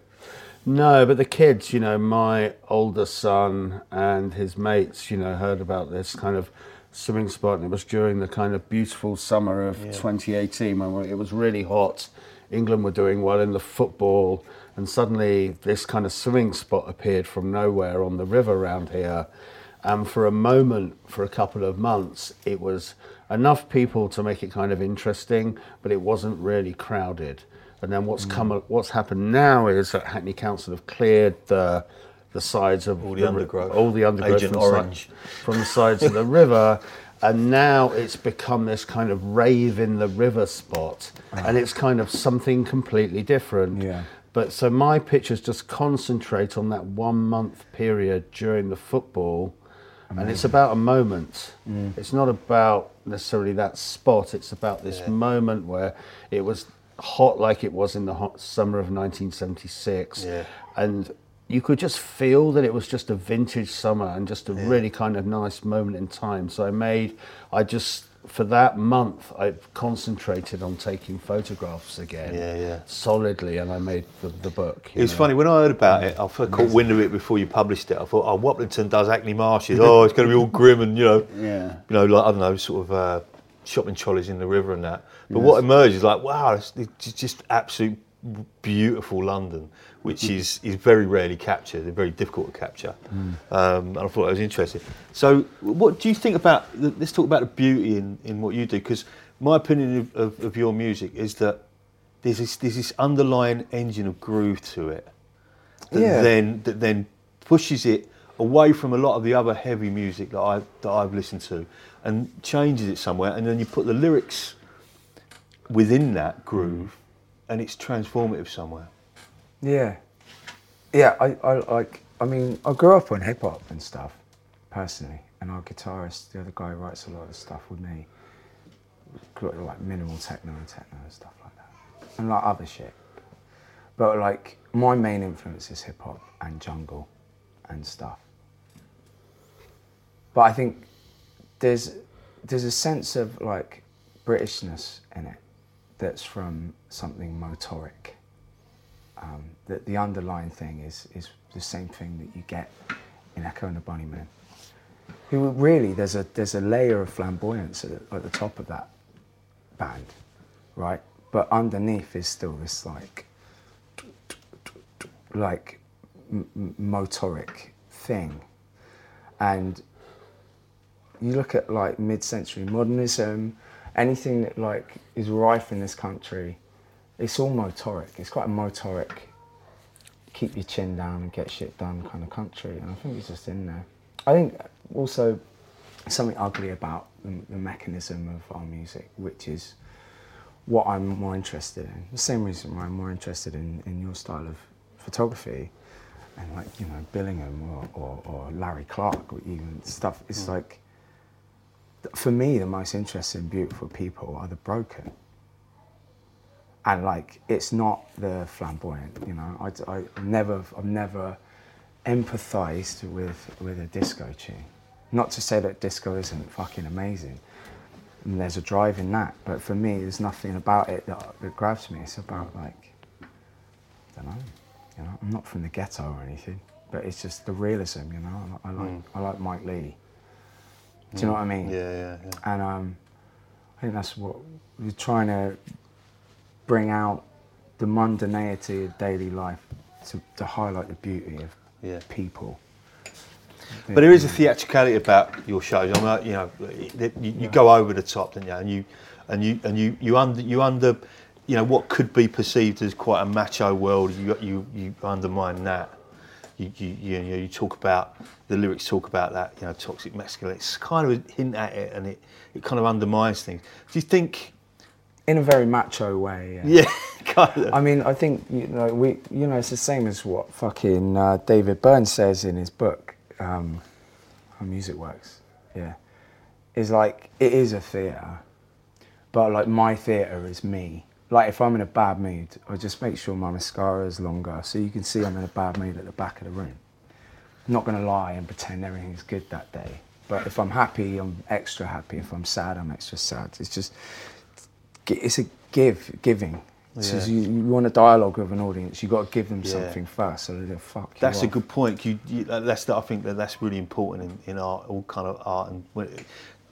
C: no, but the kids, you know, my older son and his mates, you know, heard about this kind of swimming spot, and it was during the kind of beautiful summer of 2018 when it was really hot. England were doing well in the football, and suddenly this kind of swimming spot appeared from nowhere on the river around here. And for a moment, for a couple of months, it was enough people to make it kind of interesting, but it wasn't really crowded. And then what's hmm. come, what's happened now is that Hackney Council have cleared the the sides of
B: All the
C: ri-
B: undergrowth.
C: all the undergrowth
B: Agent
C: from, the si- from the sides of the river, [LAUGHS] And now it's become this kind of rave in the river spot, and it's kind of something completely different.
D: Yeah.
C: But so my pictures just concentrate on that one month period during the football, and it's about a moment. Mm. It's not about necessarily that spot. It's about this moment where it was hot like it was in the hot summer of 1976,
B: Yeah.
C: and you could just feel that it was just a vintage summer and just a really kind of nice moment in time. So I made, I just for that month I concentrated on taking photographs again,
B: Yeah, yeah.
C: solidly, and I made the, the book.
B: It was
C: know.
B: funny when I heard about it. I caught wind of it before you published it. I thought, oh, Waplington does Hackney Marshes. [LAUGHS] Oh, it's going to be all grim and you know,
C: Yeah.
B: you know, like I don't know, sort of uh, shopping trolleys in the river and that. But what emerged is like, wow, it's, it's just absolute beautiful London, which is is very rarely captured. and very difficult to capture. Um, and I thought that was interesting. So, what do you think about? the- Let's talk about the beauty in, in what you do, because my opinion of, of, of your music is that there's this, there's this underlying engine of groove to it that
D: Yeah.
B: then that then pushes it away from a lot of the other heavy music that I that I've listened to, and changes it somewhere, and then you put the lyrics within that groove, and it's transformative somewhere.
D: Yeah, yeah. I, I like. I mean, I grew up on hip hop and stuff, personally. And our guitarist, the other guy, writes a lot of stuff with me. Like minimal techno and techno and stuff like that, and like other shit. But like my main influence is hip hop and jungle, and stuff. But I think there's there's a sense of like Britishness in it that's from something motoric um, that the underlying thing is is the same thing that you get in Echo and the Bunnymen. Who really there's a there's a layer of flamboyance at, the- at the top of that band, right? But underneath is still this like like m- motoric thing, and you look at like mid-century modernism, anything that like is rife in this country, it's all motoric. It's quite a motoric, keep your chin down and get shit done kind of country, and I think it's just in there. I think also something ugly about the, the mechanism of our music, which is what I'm more interested in. The same reason why I'm more interested in, in your style of photography and like, you know, Billingham or, or, or Larry Clark or even stuff. It's hmm. like, for me, the most interesting, beautiful people are the broken. And like, it's not the flamboyant, you know. I, I I've never, I've never empathized with, with a disco tune. Not to say that disco isn't fucking amazing. And there's a drive in that, but for me, there's nothing about it that, that grabs me. It's about like, I don't know, you know. I'm not from the ghetto or anything, but it's just the realism, you know. I, I like, I like Mike Leigh. Do you know what I mean?
B: Yeah, yeah, yeah.
D: And um, I think that's what we're trying to bring out the mundanity of daily life to, to highlight the beauty of
B: Yeah.
D: people.
B: But there is a theatricality about your shows. I'm like, you know, you, you go over the top, don't you? And you, and you, and you, you under, you under, you know, what could be perceived as quite a macho world. You, you, you undermine that. You, you, you, know, you talk about the lyrics talk about that, you know, toxic masculinity. It's kind of a hint at it, and it, it kind of undermines things. Do you think?
D: In a very macho way. Yeah.
B: Yeah, [LAUGHS] kind of.
D: I mean, I think you know we, you know, it's the same as what fucking uh, David Byrne says in his book, um, "How Music Works." Yeah, is like it is a theatre, but like my theatre is me. Like if I'm in a bad mood, I just make sure my mascara is longer so you can see I'm in a bad mood at the back of the room. I'm not gonna lie and pretend everything's good that day. But if I'm happy, I'm extra happy. If I'm sad, I'm extra sad. It's just it's a give giving. It's just you, you want a dialogue with an audience, you got to give them
B: Yeah.
D: something first, so fuck you
B: That's a good point. You, you, that's I think that that's really important in, in art, all kind of art, and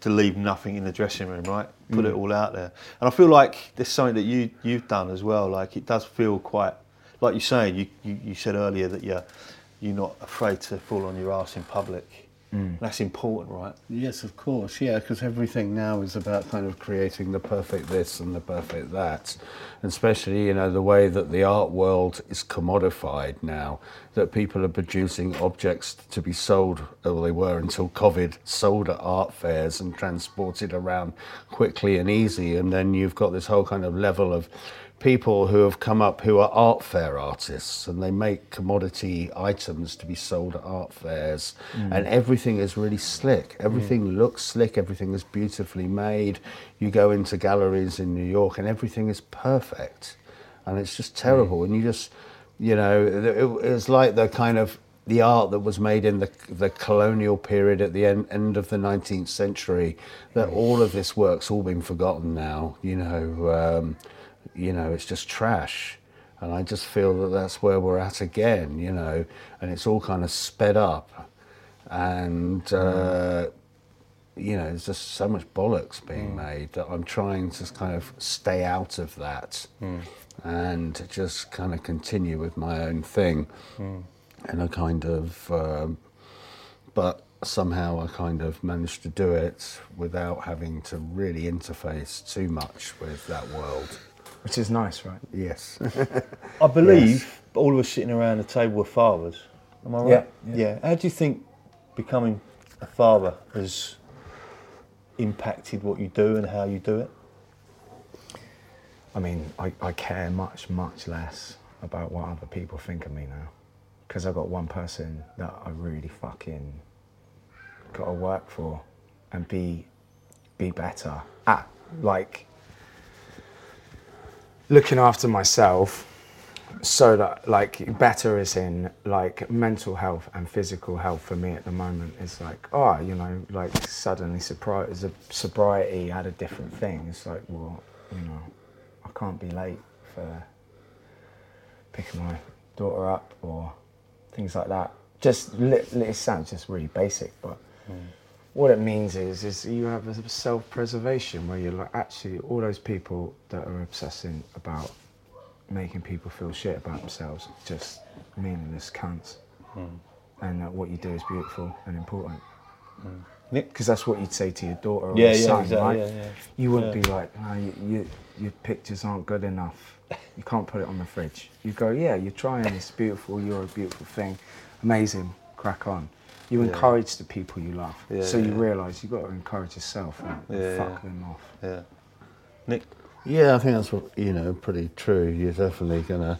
B: to leave nothing in the dressing room, right? Put
D: Mm.
B: it all out there. And I feel like there's something that you you've done as well. Like it does feel quite, like you're saying. You, you, you said earlier that you're you're not afraid to fall on your ass in public. Mm. That's important, right?
C: Yes, of course. Yeah, because everything now is about kind of creating the perfect this and the perfect that. And especially, you know, the way that the art world is commodified now, that people are producing objects to be sold, or they were until COVID, sold at art fairs and transported around quickly and easy. And then you've got this whole kind of level of people who have come up who are art fair artists and they make commodity items to be sold at art fairs. Mm. And everything is really slick. Mm. Everything looks slick. Everything is beautifully made. You go into galleries in new york and everything is perfect. And it's just mm. terrible. And you just you know it, it's like the kind of the art that was made in the, the colonial period at the end, end of the 19th century that all of this work's all been forgotten now you know um, you know, it's just trash. And I just feel that that's where we're at again, you know, and it's all kind of sped up. And, uh, you know, there's just so much bollocks being made that I'm trying to kind of stay out of that and just kind of continue with my own thing. And I kind of, um, but somehow I kind of managed to do it without having to really interface too much with that world.
D: Which is nice, right?
C: Yes. [LAUGHS]
B: I believe all of us sitting around the table were fathers. Am I right?
D: Yeah, yeah.
B: How do you think becoming a father has impacted what you do and how you do it?
D: I mean, I, I care much, much less about what other people think of me now. Because I've got one person that I really fucking got to work for and be be better at like looking after myself so that like better is in like mental health and physical health for me at the moment is like oh you know like suddenly sobriety, sobriety had a different thing. It's like well you know i can't be late for picking my daughter up or things like that. Just li- li- it sounds just really basic but mm. What it means is is you have a self-preservation where you're like actually all those people that are obsessing about making people feel shit about themselves just meaningless cunts. Hmm. And that what you do is beautiful and important.
B: Hmm.
D: Because that's what you'd say to your daughter or
B: Yeah,
D: your
B: yeah,
D: son
B: exactly,
D: right?
B: Yeah, yeah.
D: you wouldn't be like no, you, you, your pictures aren't good enough. You can't put it on the fridge. You go yeah you're trying. It's beautiful. You're a beautiful thing. Amazing. Crack on you encourage the people you love
B: Yeah,
D: so you
B: yeah.
D: realise you've got to encourage yourself and
B: Yeah,
D: fuck
B: yeah.
D: them off
B: Yeah. Nick?
C: Yeah, I think that's what, you know pretty true. You're definitely gonna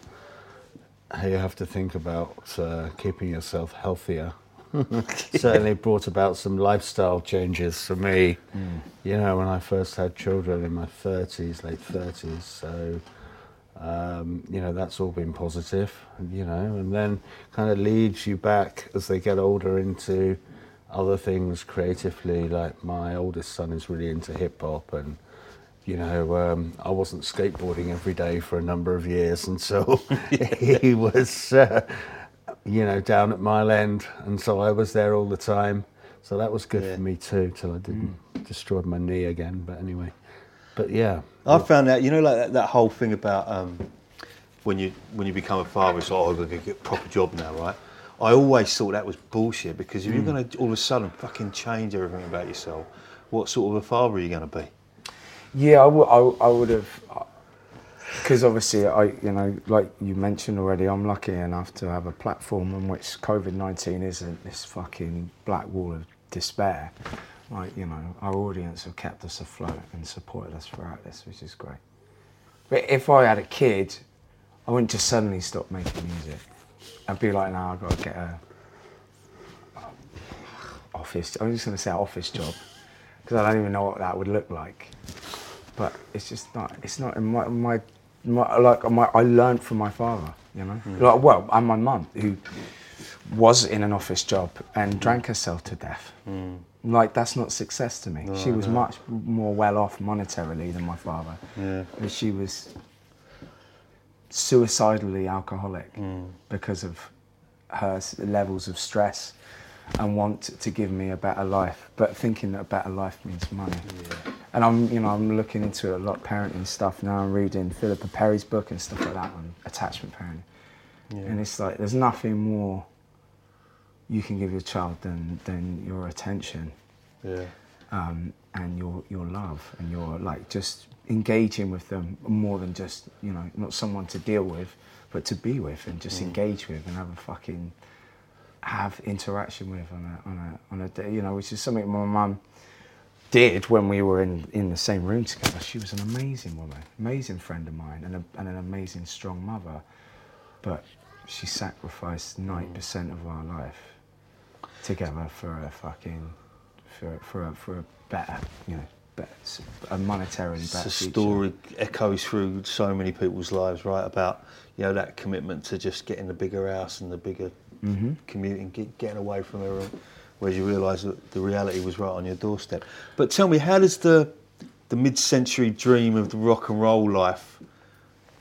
C: you have to think about uh, keeping yourself healthier. [LAUGHS] Certainly brought about some lifestyle changes for me. You know, when I first had children in my 30s, late 30s, so um, you know that's all been positive. You know, and then kind of leads you back as they get older into other things creatively. Like my oldest son is really into hip hop and you know, um, I wasn't skateboarding every day for a number of years [LAUGHS] until he [LAUGHS] was, uh, you know, down at Mile End, and so I was there all the time. So that was good
B: Yeah.
C: for me too, till I didn't destroyed my knee again. But anyway, but yeah,
B: I found out, you know, like that, that whole thing about um, when you when you become a father, it's like, oh, I'm going to get a proper job now, right? I always thought that was bullshit because if you're going to all of a sudden fucking change everything about yourself, what sort of a father are you going to be?
D: Yeah, I would. I, I would have, because obviously, I you know, like you mentioned already, I'm lucky enough to have a platform on which COVID nineteen isn't this fucking black wall of despair. Like you know, our audience have kept us afloat and supported us throughout this, which is great. But if I had a kid, I wouldn't just suddenly stop making music. I'd be like, now I've got to get a office. I'm just going to say office job because I don't even know what that would look like but it's just not. It's not in my my, my like my. I learned from my father, you know. Hmm. Like well, and my mum who was in an office job and drank herself to death. Hmm. Like that's not success to me. she was much more well off monetarily than my father.
B: Yeah.
D: And she was suicidally alcoholic hmm. because of her levels of stress and want to give me a better life, but thinking that a better life means money. And I'm, you know, I'm looking into a lot of parenting stuff now. I'm reading Philippa Perry's book and stuff like that on attachment parenting. And it's like there's nothing more you can give your child than than your attention
B: Yeah.
D: um, and your your love and your like just engaging with them more than just you know not someone to deal with, but to be with and just engage with and have a fucking have interaction with on a on a on a day you know which is something my mum did when we were in in the same room together. She was an amazing woman, amazing friend of mine, and a, and an amazing strong mother, but she sacrificed ninety percent of our life together for a fucking for for a, for a better you know better, a monetarily
B: It's
D: better
B: a
D: future.
B: story echoes through so many people's lives, right? About you know that commitment to just getting the bigger house and the bigger
D: Mm-hmm.
B: commuting, get, getting away from everyone, whereas you realise that the reality was right on your doorstep. But tell me, how does the the mid-century dream of the rock and roll life?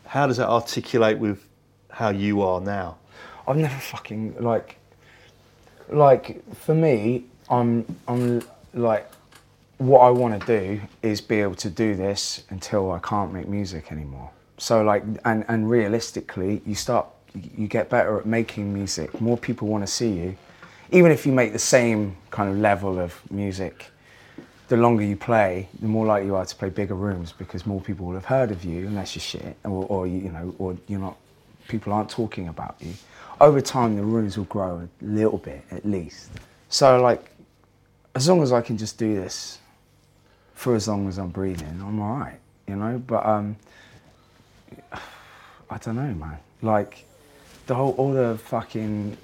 B: How does that articulate with how you are now?
D: I've never fucking like like for me, I'm I'm like what I want to do is be able to do this until I can't make music anymore. So like and and realistically, you start you get better at making music. More people want to see you. Even if you make the same kind of level of music, the longer you play, the more likely you are to play bigger rooms because more people will have heard of you, unless you're shit, or, or you know, or you're not. People aren't talking about you. Over time, the rooms will grow a little bit, at least. So, like, as long as I can just do this for as long as I'm breathing, I'm all right, you know. But um, I don't know, man. Like, the whole, all the fucking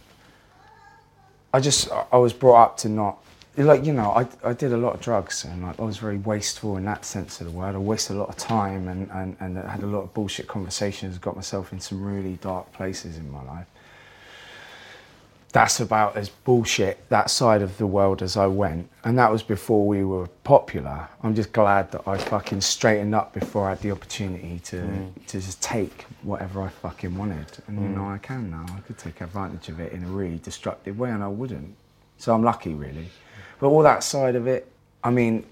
D: I just I was brought up to not like you know I, I did a lot of drugs and like, I was very wasteful in that sense of the word. I wasted a lot of time and, and, and I had a lot of bullshit conversations. Got myself in some really dark places in my life. That's about as bullshit that side of the world as I went, and that was before we were popular. I'm just glad that I fucking straightened up before I had the opportunity to to just take whatever I fucking wanted, and you know I can now. I could take advantage of it in a really destructive way, and I wouldn't. So I'm lucky, really. But all that side of it, I mean,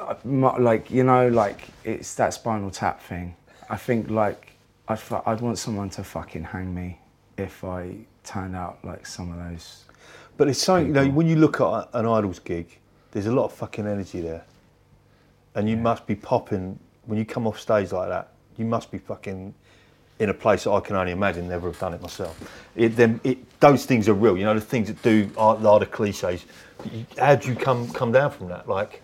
D: uh, like you know, like it's that Spinal Tap thing. I think like I'd I'd want someone to fucking hang me if I turned out like some of those.
B: But it's something, you know, when you look at an IDLES gig, there's a lot of fucking energy there. And you must be popping, when you come off stage like that, you must be fucking in a place that I can only imagine, never have done it myself. It, them, it, those things are real, you know, the things that do are, are the cliches. How do you come, come down from that? Like,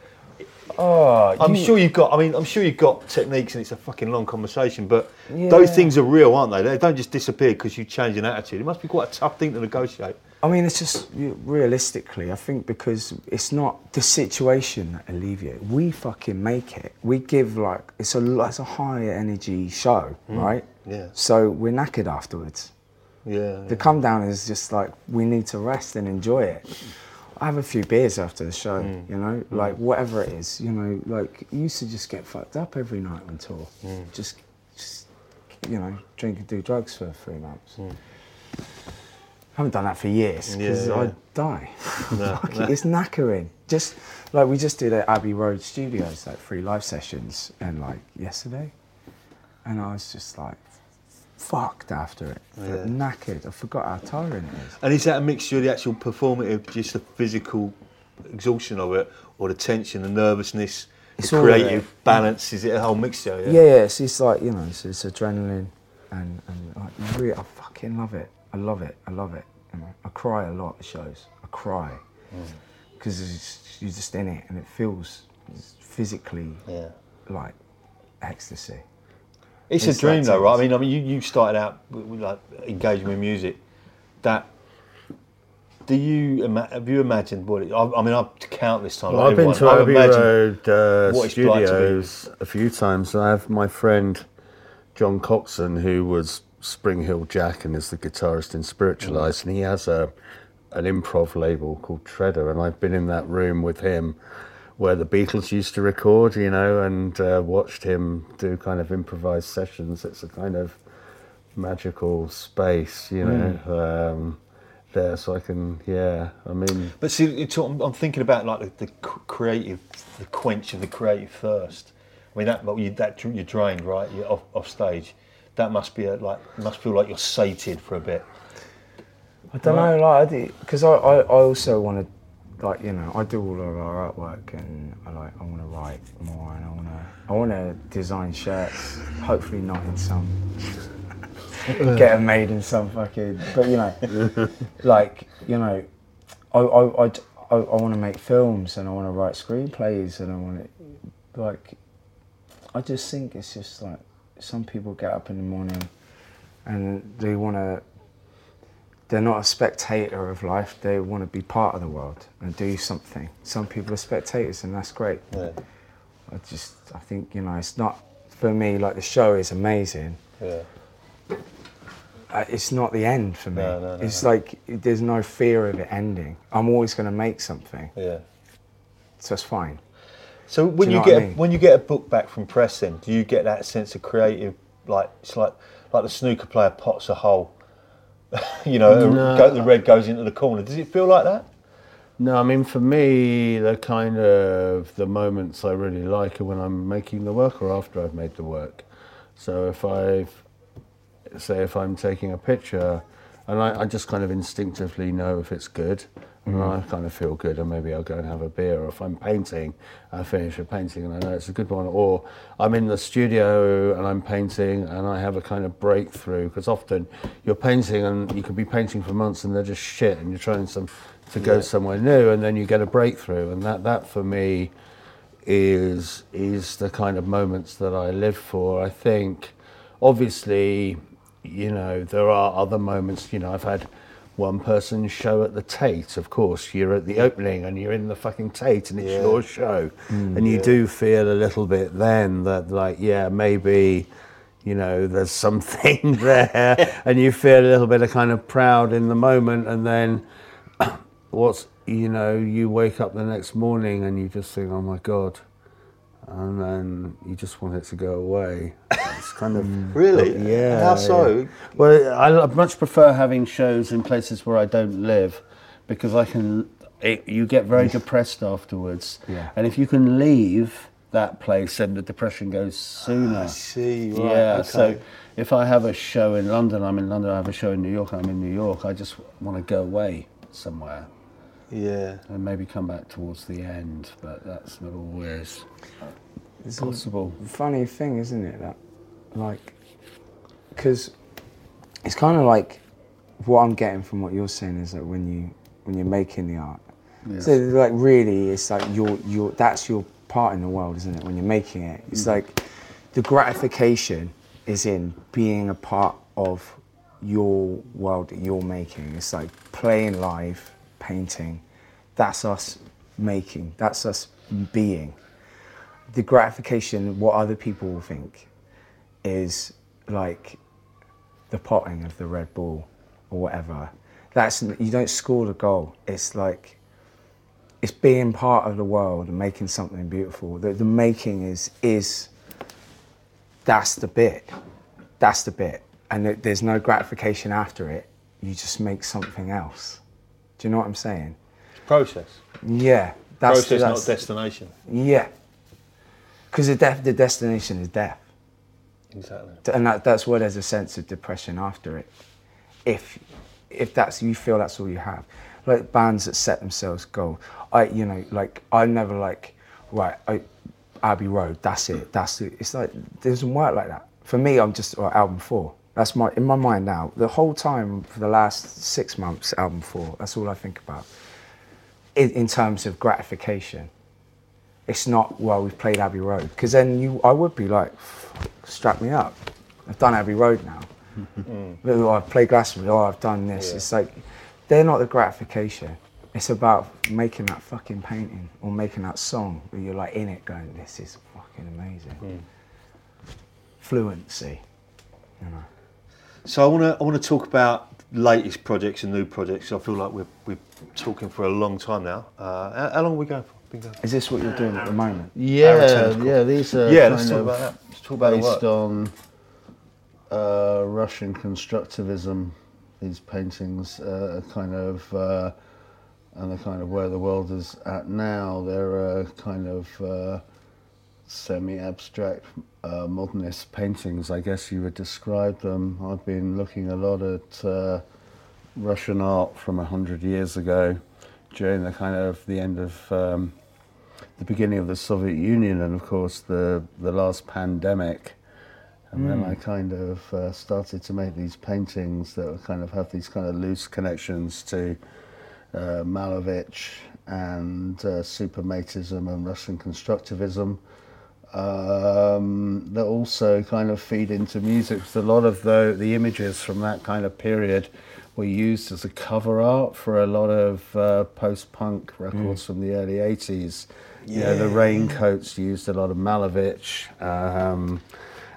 D: Oh,
B: I'm
D: you-
B: sure you've got. I mean, I'm sure you've got techniques, and it's a fucking long conversation. But those things are real, aren't they? They don't just disappear because you change an attitude. It must be quite a tough thing to negotiate.
D: I mean, it's just realistically, I think because it's not the situation that alleviates. We fucking make it. We give like it's a it's a high energy show, mm. right?
B: yeah.
D: So we're knackered afterwards.
B: Yeah.
D: The come down is just like we need to rest and enjoy it. I have a few beers after the show, mm. you know, mm. like whatever it is, you know, like you used to just get fucked up every night on tour. Mm. Just, just, you know, drink and do drugs for three months. I haven't done that for years because
B: Yeah, yeah.
D: I'd die. [LAUGHS]
B: No, [LAUGHS] no.
D: it, it's knackering. Just like we just did at Abbey Road Studios, like three live sessions, and like yesterday, and I was just like fucked after it, oh,
B: Yeah.
D: knackered. I forgot how tiring it is.
B: And is that a mixture of the actual performative, just the physical exhaustion of it, or the tension, the nervousness,
D: It's
B: the creative
D: it.
B: balance? Is it a whole mixture?
D: Yeah, yeah, it's, it's like you know, it's, it's adrenaline, and and like really, I fucking love it. I love it. I love it. You know, I cry a lot at shows. I cry mm. because you're just in it, and it feels physically
B: Yeah.
D: like ecstasy.
B: It's, a dream, though, right? I mean, I mean, you, you started out with, with, like engaging with music. That do you have you imagined what? It, I, I mean, I've countless times.
C: Well, I've been to Abbey Road uh,
B: what it's like
C: Studios a few times. I have my friend John Coxon, who was Spring Heel Jack and is the guitarist in Spiritualized, and he has a an improv label called Treader, and I've been in that room with him where the Beatles used to record, you know, and uh, watched him do kind of improvised sessions. It's a kind of magical space, you know, um, there. So I can, yeah, I mean,
B: But see, it's, I'm, I'm thinking about like the, the creative, the quench of the creative thirst. I mean, that, you, that you're drained, right? You're off, off stage. That must be a, like, must feel like you're sated for a bit.
D: I don't know, like, because I, I, I also want to, like, you know, I do all of our artwork, and I like, I want to write more, and I want to, I want to design shirts. Hopefully, not in some, [LAUGHS] get them made in some fucking, but you know, [LAUGHS] like, you know, I, I, I, I, I want to make films, and I want to write screenplays, and I want to, like, I just think it's just like some people get up in the morning and they want to they're not a spectator of life they want to be part of the world and do something. Some people are spectators and that's great.
B: Yeah.
D: i just i think you know it's not for me like the show is amazing.
B: Yeah.
D: uh, it's not the end for me.
B: No, no, no,
D: it's like there's no fear of it ending. I'm always going to make something.
B: Yeah.
D: so it's fine.
B: So when
D: you
B: you,
D: know what I
B: get
D: mean?
B: a, when you get a book back from press, then do you get that sense of creative, like it's like like the snooker player pots a hole, [LAUGHS] you know,
C: No.
B: go, the red goes into the corner. Does it feel like that?
C: No, I mean for me, the kind of the moments I really like are when I'm making the work or after I've made the work. So if I've say if I'm taking a picture, and I, I just kind of instinctively know if it's good, and I kind of feel good, and maybe I'll go and have a beer. Or if I'm painting, I finish a painting and I know it's a good one. Or I'm in the studio and I'm painting and I have a kind of breakthrough because often you're painting and you could be painting for months and they're just shit, and you're trying some to go somewhere new, and then you get a breakthrough, and that that for me is is the kind of moments that I live for. I think, obviously, you know, there are other moments. You know, I've had one person show at the Tate. Of course, you're at the opening and you're in the fucking Tate, and it's
B: Yeah.
C: your show, mm. and you do feel a little bit then that like, yeah, maybe. You know, there's [LAUGHS] something there, and you feel a little bit of kind of proud in the moment, and then [CLEARS THROAT] what's you know you wake up the next morning and you just think oh my god and then you just want it to go away it's kind of [LAUGHS] mm.
B: Really?
C: yeah
B: How so?
C: yeah. well I, I much prefer having shows in places where i don't live because i can it, you get very depressed afterwards
D: Yeah.
C: and if you can leave that place then the depression goes sooner ah,
B: I see. Right.
C: yeah,
B: okay.
C: so if I have a show in London, I'm in London, I have a show in New York, I'm in New York, I just want to go away somewhere
B: yeah.
C: and maybe come back towards the end, but that's not always
D: It's a
C: possible.
D: funny thing, isn't it? That, like, because it's kind of like what I'm getting from what you're saying is that when you when you're making the art, so like really, it's like your your that's your part in the world, isn't it? When you're making it, it's mm. like the gratification is in being a part of your world that you're making. It's like playing live, painting. That's us making. That's us being the gratification, what other people will think, is like the potting of the red ball or whatever. That's you don't score the goal. It's like it's being part of the world and making something beautiful. The, the making is is that's the bit. That's the bit, and it, there's no gratification after it. You just make something else. Do you know what I'm saying?
B: It's Process.
D: Yeah, that's
B: Process,
D: that's,
B: not destination.
D: yeah. Because the, def- the destination is death.
B: Exactly.
D: And that, that's where there's a sense of depression after it. If, if that's, you feel that's all you have. Like bands that set themselves goals. I, you know, like, I never like, right, I, Abbey Road, that's it, that's it. It's like, it doesn't work like that. For me, I'm just, or album four. That's my, in my mind now, the whole time for the last six months, album four, that's all I think about. In, in terms of gratification it's not well we've played Abbey Road. Because then you I would be like strap me up. I've done Abbey Road now. [LAUGHS] Oh, I've played Glastonbury. Oh I've done this. It's like they're not the gratification. It's about making that fucking painting or making that song where you're like in it going this is fucking amazing. Hmm. Fluency you know
B: So I want to I want to talk about latest projects and new projects. I feel like we're we're talking for a long time now. Uh, how, how long are we going for? Been going for?
D: is this what you're doing at the moment
C: Yeah, yeah, these are
B: Yeah,
C: kind
B: let's talk about that. Let's talk about
C: based
B: work.
C: on uh, Russian constructivism. These paintings uh, are kind of, uh, and the kind of where the world is at now. They're uh, kind of uh, semi-abstract uh, modernist paintings, I guess you would describe them. I've been looking a lot at uh, Russian art from a hundred years ago, during the kind of the end of um, the beginning of the Soviet Union, and of course the the last pandemic. And then I kind of uh, started to make these paintings that kind of have these kind of loose connections to uh, Malevich and uh, Suprematism and Russian constructivism um, that also kind of feed into music. A lot of the, the images from that kind of period were used as a cover art for a lot of uh, post-punk records from the early 80s. You know, the Raincoats used a lot of Malevich. Um,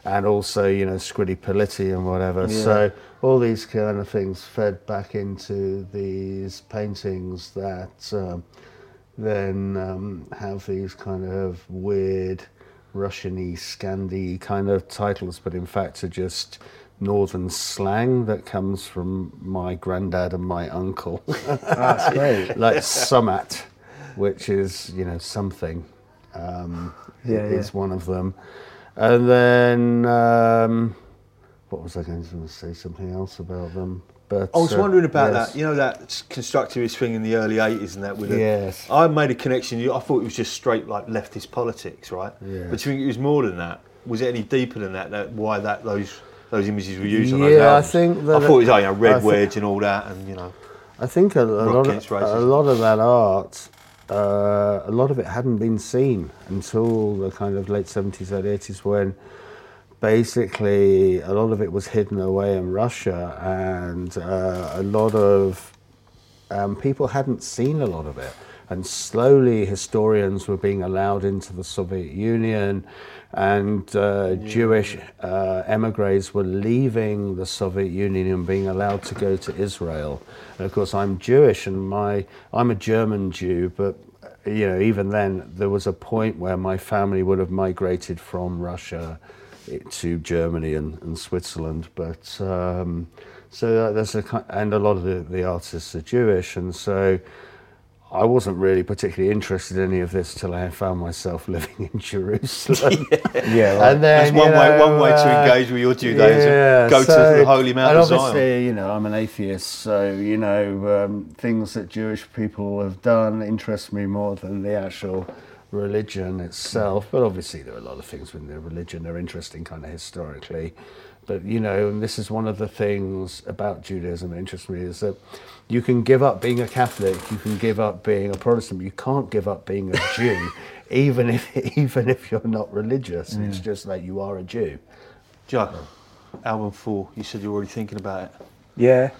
C: and also, you know, Scritti Politti and whatever. Yeah. So all these kind of things fed back into these paintings that um, then um, have these kind of weird Russian-y, Scandi kind of titles, but in fact are just northern slang that comes from my granddad and my uncle.
D: That's great. [LAUGHS]
C: like sumat, which is, you know, something. Um,
D: Yeah,
C: is
D: yeah.
C: one of them. And then, um, what was I going to say? Something else about them. But
B: I was
C: uh,
B: wondering about
C: yes.
B: that. You know that constructivist thing in the early '80s and that. With
C: Yes.
B: I made a connection. I thought it was just straight like leftist politics, right?
C: Yeah.
B: But you think it was more than that? Was it any deeper than that? That why that those those images were used
C: Yeah, I think that
B: I thought it was oh, you know, red
C: thi-
B: wedge and all that, and you know.
C: I think a, a lot of a lot of that art, uh, a lot of it hadn't been seen until the kind of late seventies, early eighties, when basically a lot of it was hidden away in Russia, and uh, a lot of um, people hadn't seen a lot of it. And slowly, historians were being allowed into the Soviet Union, and uh, Jewish uh, emigres were leaving the Soviet Union and being allowed to go to Israel. And of course, I'm Jewish, and my I'm a German Jew, but you know, even then, there was a point where my family would have migrated from Russia to Germany and, and Switzerland. But um, so uh, there's a and a lot of the, the artists are Jewish, and so I wasn't really particularly interested in any of this till I found myself [LAUGHS] living in Jerusalem. [LAUGHS]
D: Yeah, right.
C: and then
B: That's one
C: you
B: way.
C: know,
B: One way to
C: uh,
B: engage with your Judaism.
C: yeah,
B: go
C: so-
B: to the holy Mount
C: and
B: of Zion.
C: obviously, you know, I'm an atheist, so you know, um, things that Jewish people have done interest me more than the actual religion itself. But obviously, there are a lot of things within the religion that are interesting, kind of historically. But you know, and this is one of the things about Judaism that interests me is that you can give up being a Catholic, you can give up being a Protestant, you can't give up being a Jew, [LAUGHS] even if even if you're not religious. It's just like you are a Jew.
B: Joe, album four. You said you're already thinking about it.
D: Yeah.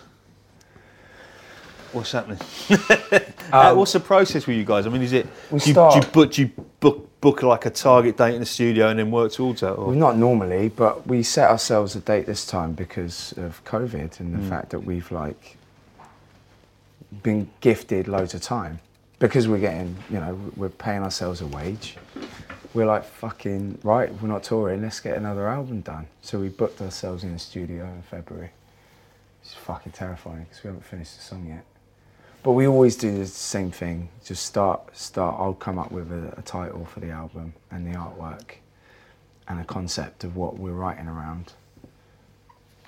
B: What's happening? [LAUGHS] Uh, What's the process with you guys? I mean, is it
D: We
B: do you,
D: start-
B: do you book, do you book book like a target date in the studio and then work towards that? Or?
D: Well, not normally, but we set ourselves a date this time because of COVID and the fact that we've like been gifted loads of time because we're getting, you know, we're paying ourselves a wage. We're like fucking right. We're not touring. Let's get another album done. So we booked ourselves in the studio in February. It's fucking terrifying because we haven't finished the song yet. But we always do the same thing. Just start, start. I'll come up with a, a title for the album and the artwork and a concept of what we're writing around.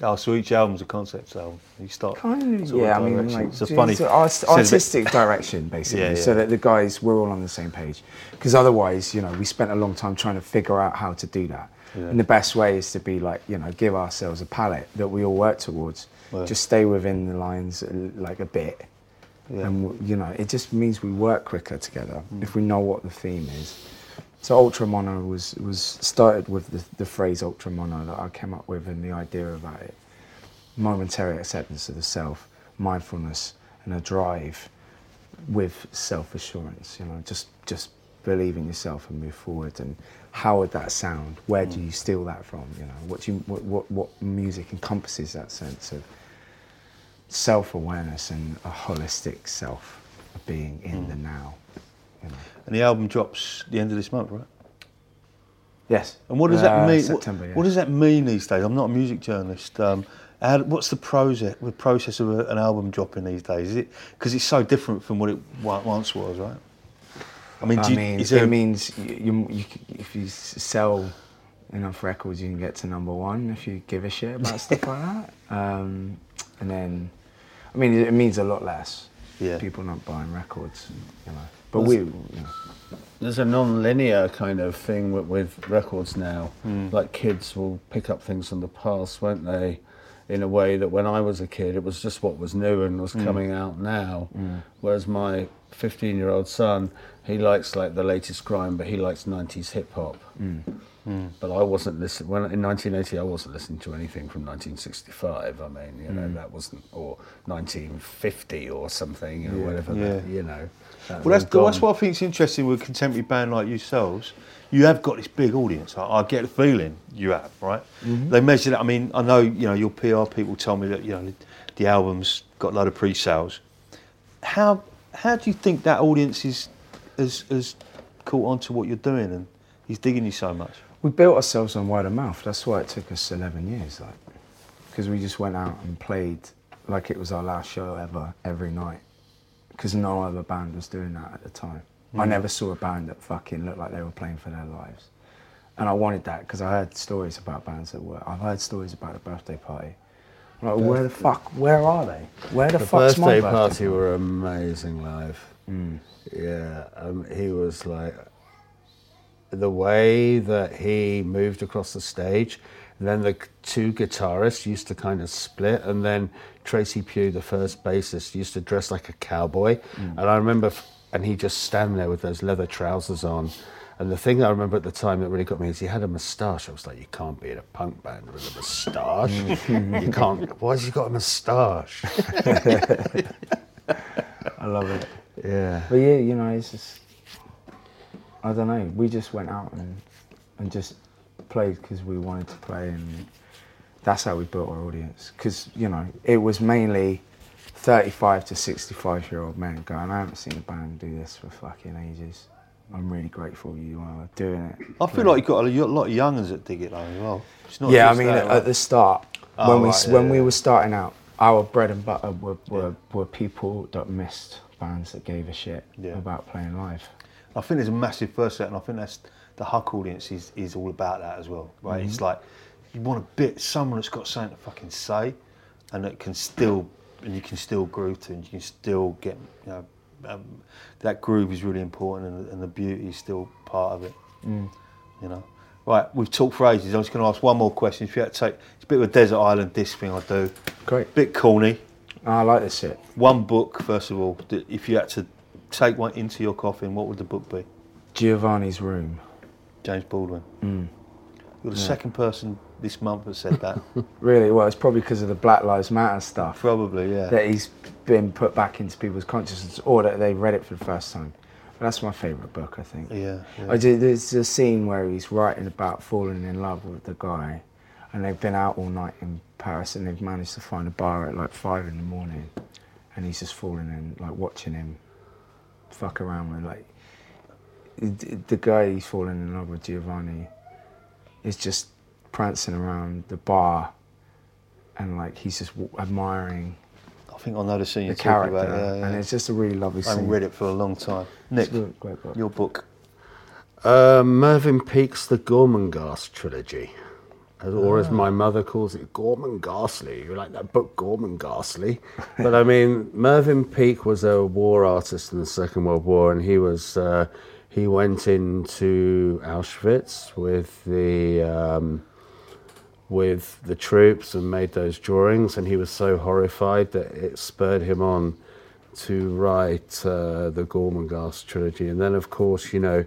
B: Oh, so each album's a concept album. You start.
D: Kind of, yeah.
B: of
D: I mean, like
B: it's a funny.
D: a art-
B: says a bit-
D: artistic direction, [LAUGHS] basically,
B: Yeah, yeah.
D: so that the guys we're all on the same page. Because otherwise, you know, we spent a long time trying to figure out how to do that. And the best way is to be like, you know, give ourselves a palette that we all work towards. Just stay within the lines uh, like a bit. And you know, it just means we work quicker together
B: Mm.
D: if we know what the theme is. So ultra mono was was started with the, the phrase ultra mono that I came up with and the idea about it. Momentary acceptance of the self, mindfulness, and a drive with self assurance. You know, just just believe in yourself and move forward. And how would that sound? Where do you steal that from? You know, what do you what what, what music encompasses that sense of self-awareness and a holistic self of being in the now. You know.
B: and the album drops the end of this month, right?
D: Yes.
B: And what does
D: Uh,
B: that mean? What-
D: September.
B: what, does that mean these days? I'm not a music journalist. Um, how, what's the process, the process of a, an album dropping these days? Is it because it's so different from what it once was, right? I mean,
D: I
B: you,
D: mean, it means you, you, you, if you sell enough records, you can get to number one if you give a shit about stuff like that. [LAUGHS] Um, and then, I mean, it, it means a lot less.
B: Yeah.
D: People not buying records, you know. But we, you know,
C: There's a non-linear kind of thing with, with records now.
B: Hmm.
C: Like kids will pick up things from the past, won't they? In a way that when I was a kid, it was just what was new and was
B: Hmm.
C: coming out now. Whereas my 15-year-old son, he likes like the latest grime, but he likes 90s hip hop. But I wasn't listening when in 1980. I wasn't listening to anything from 1965. I mean, you know, mm. that wasn't or 1950 or something, you know, whatever. That,
B: Yeah.
C: you know. that
B: Well, that's,
C: gone.
B: that's what I think is interesting with a contemporary band like yourselves. You have got this big audience. I, I get the feeling you have, right? Mm-hmm. They measure that. I mean, I know you know your PR people tell me that you know the album's got a lot of pre-sales. How how do you think that audience is has, has caught on to what you're doing and he's digging you so much?
D: We built ourselves on word of mouth. That's why it took us 11 years, like, because we just went out and played like it was our last show ever, every night. Because no other band was doing that at the time. I never saw a band that fucking looked like they were playing for their lives. And I wanted that because I heard stories about bands that were. I've heard stories about the birthday party. I'm like, where the fuck? Where are they? Where the,
C: The
D: fuck's my
C: birthday
D: birthday
C: party were amazing live.
D: Mm.
C: Yeah, um, he was like the way that he moved across the stage. And then the two guitarists used to kind of split, and then Tracy Pew, the first bassist, used to dress like a cowboy.
D: Mm.
C: And I remember, and he just stand there with those leather trousers on. And the thing I remember at the time that really got me is he had a moustache. I was like, you can't be in a punk band with a moustache. you can't. Why has he got a moustache? [LAUGHS]
D: I love it.
C: yeah.
D: But yeah, you know, it's just I don't know. We just went out and and just played because we wanted to play, and that's how we built our audience. Because you know, it was mainly 35 to 65 year old men going. I haven't seen a band do this for fucking ages. I'm really grateful you are doing it.
B: I feel like you've got a lot of youngers that dig it though as well. It's not
D: yeah, I mean,
B: that,
D: at,
B: like-
D: the start,
B: Oh,
D: when we
B: right,
D: s
B: yeah,
D: when we were starting out, our bread and butter were were, were people that missed bands that gave a shit
B: Yeah.
D: about playing live.
B: I think there's a massive first set, and I think that's the Huck audience is, is all about that as well, right? It's like you want a bit someone that's got something to fucking say, and that can still and you can still groove to, and you can still get you know um, that groove is really important, and, and the beauty is still part of it. You know, right? We've talked for ages. I'm just going to ask one more question. If you had to take, it's a bit of a desert island disc thing I do.
D: Great.
B: Bit corny.
D: Oh, I like this shit.
B: One book, first of all. that If you had to take one into your coffin, what would the book be?
D: Giovanni's Room.
B: James Baldwin. Hmm. You're the second person this month that said that. [LAUGHS]
D: Really? Well, it's probably because of the Black Lives Matter stuff
B: Probably, yeah.
D: that he's been put back into people's consciousness or that they read it for the first time. But that's my favourite book, I think.
B: Yeah, yeah.
D: I do, there's a scene where he's writing about falling in love with the guy and they've been out all night in Paris and they've managed to find a bar at like five in the morning and he's just falling in, like watching him fuck around with like the the guy he's falling in love with, Giovanni, is just prancing around the bar, and like he's just w- admiring
B: I think I know the scene
D: the
B: you're talking
D: character,
B: about. Yeah, yeah.
D: and it's just a really lovely story.
B: I haven't read it for a long time. Nick,
D: good- great book.
B: your book.
C: Uh, Mervyn Peake's The Gormenghast trilogy. As- Or as my mother calls it, Gorman Ghastly. You like that book, Gorman Ghastly? but I mean, Mervyn Peake was a war artist in the Second World War, and he was uh, he went into Auschwitz with the um, with the troops and made those drawings, and he was so horrified that it spurred him on to write uh, the Gormenghast trilogy, and then of course, you know,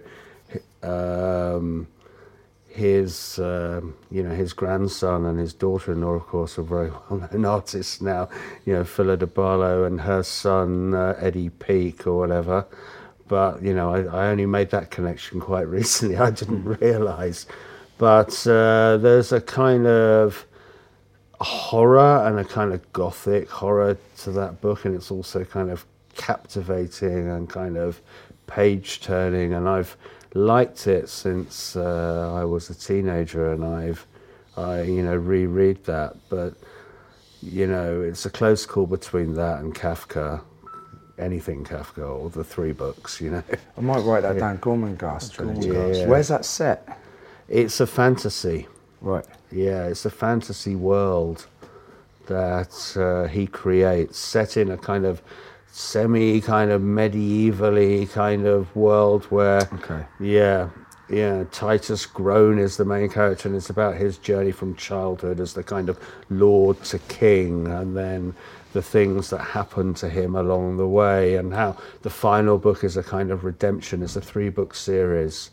C: um, his um, you know his grandson and his daughter-in-law, of course, are very [LAUGHS] well-known artists now. You know, Phyllida and her son uh, Eddie Peake or whatever. But you know, I, I only made that connection quite [LAUGHS] recently. I didn't realise. But uh, there's a kind of horror and a kind of gothic horror to that book, and it's also kind of captivating and kind of page turning. And I've liked it since uh, I was a teenager, and I've I you know reread that. But you know, it's a close call between that and Kafka. Anything Kafka or the three books, you know. [LAUGHS]
D: I might write that down. Gormenghast trilogy.
C: Gormenghast.
D: Where's that set?
C: It's a fantasy.
D: Right.
C: Yeah, it's a fantasy world that uh, he creates, set in a kind of semi kind of medievally kind of world where
D: Okay.
C: yeah yeah titus groan is the main character and it's about his journey from childhood as the kind of lord to king and then the things that happen to him along the way and how the final book is a kind of redemption it's a three book series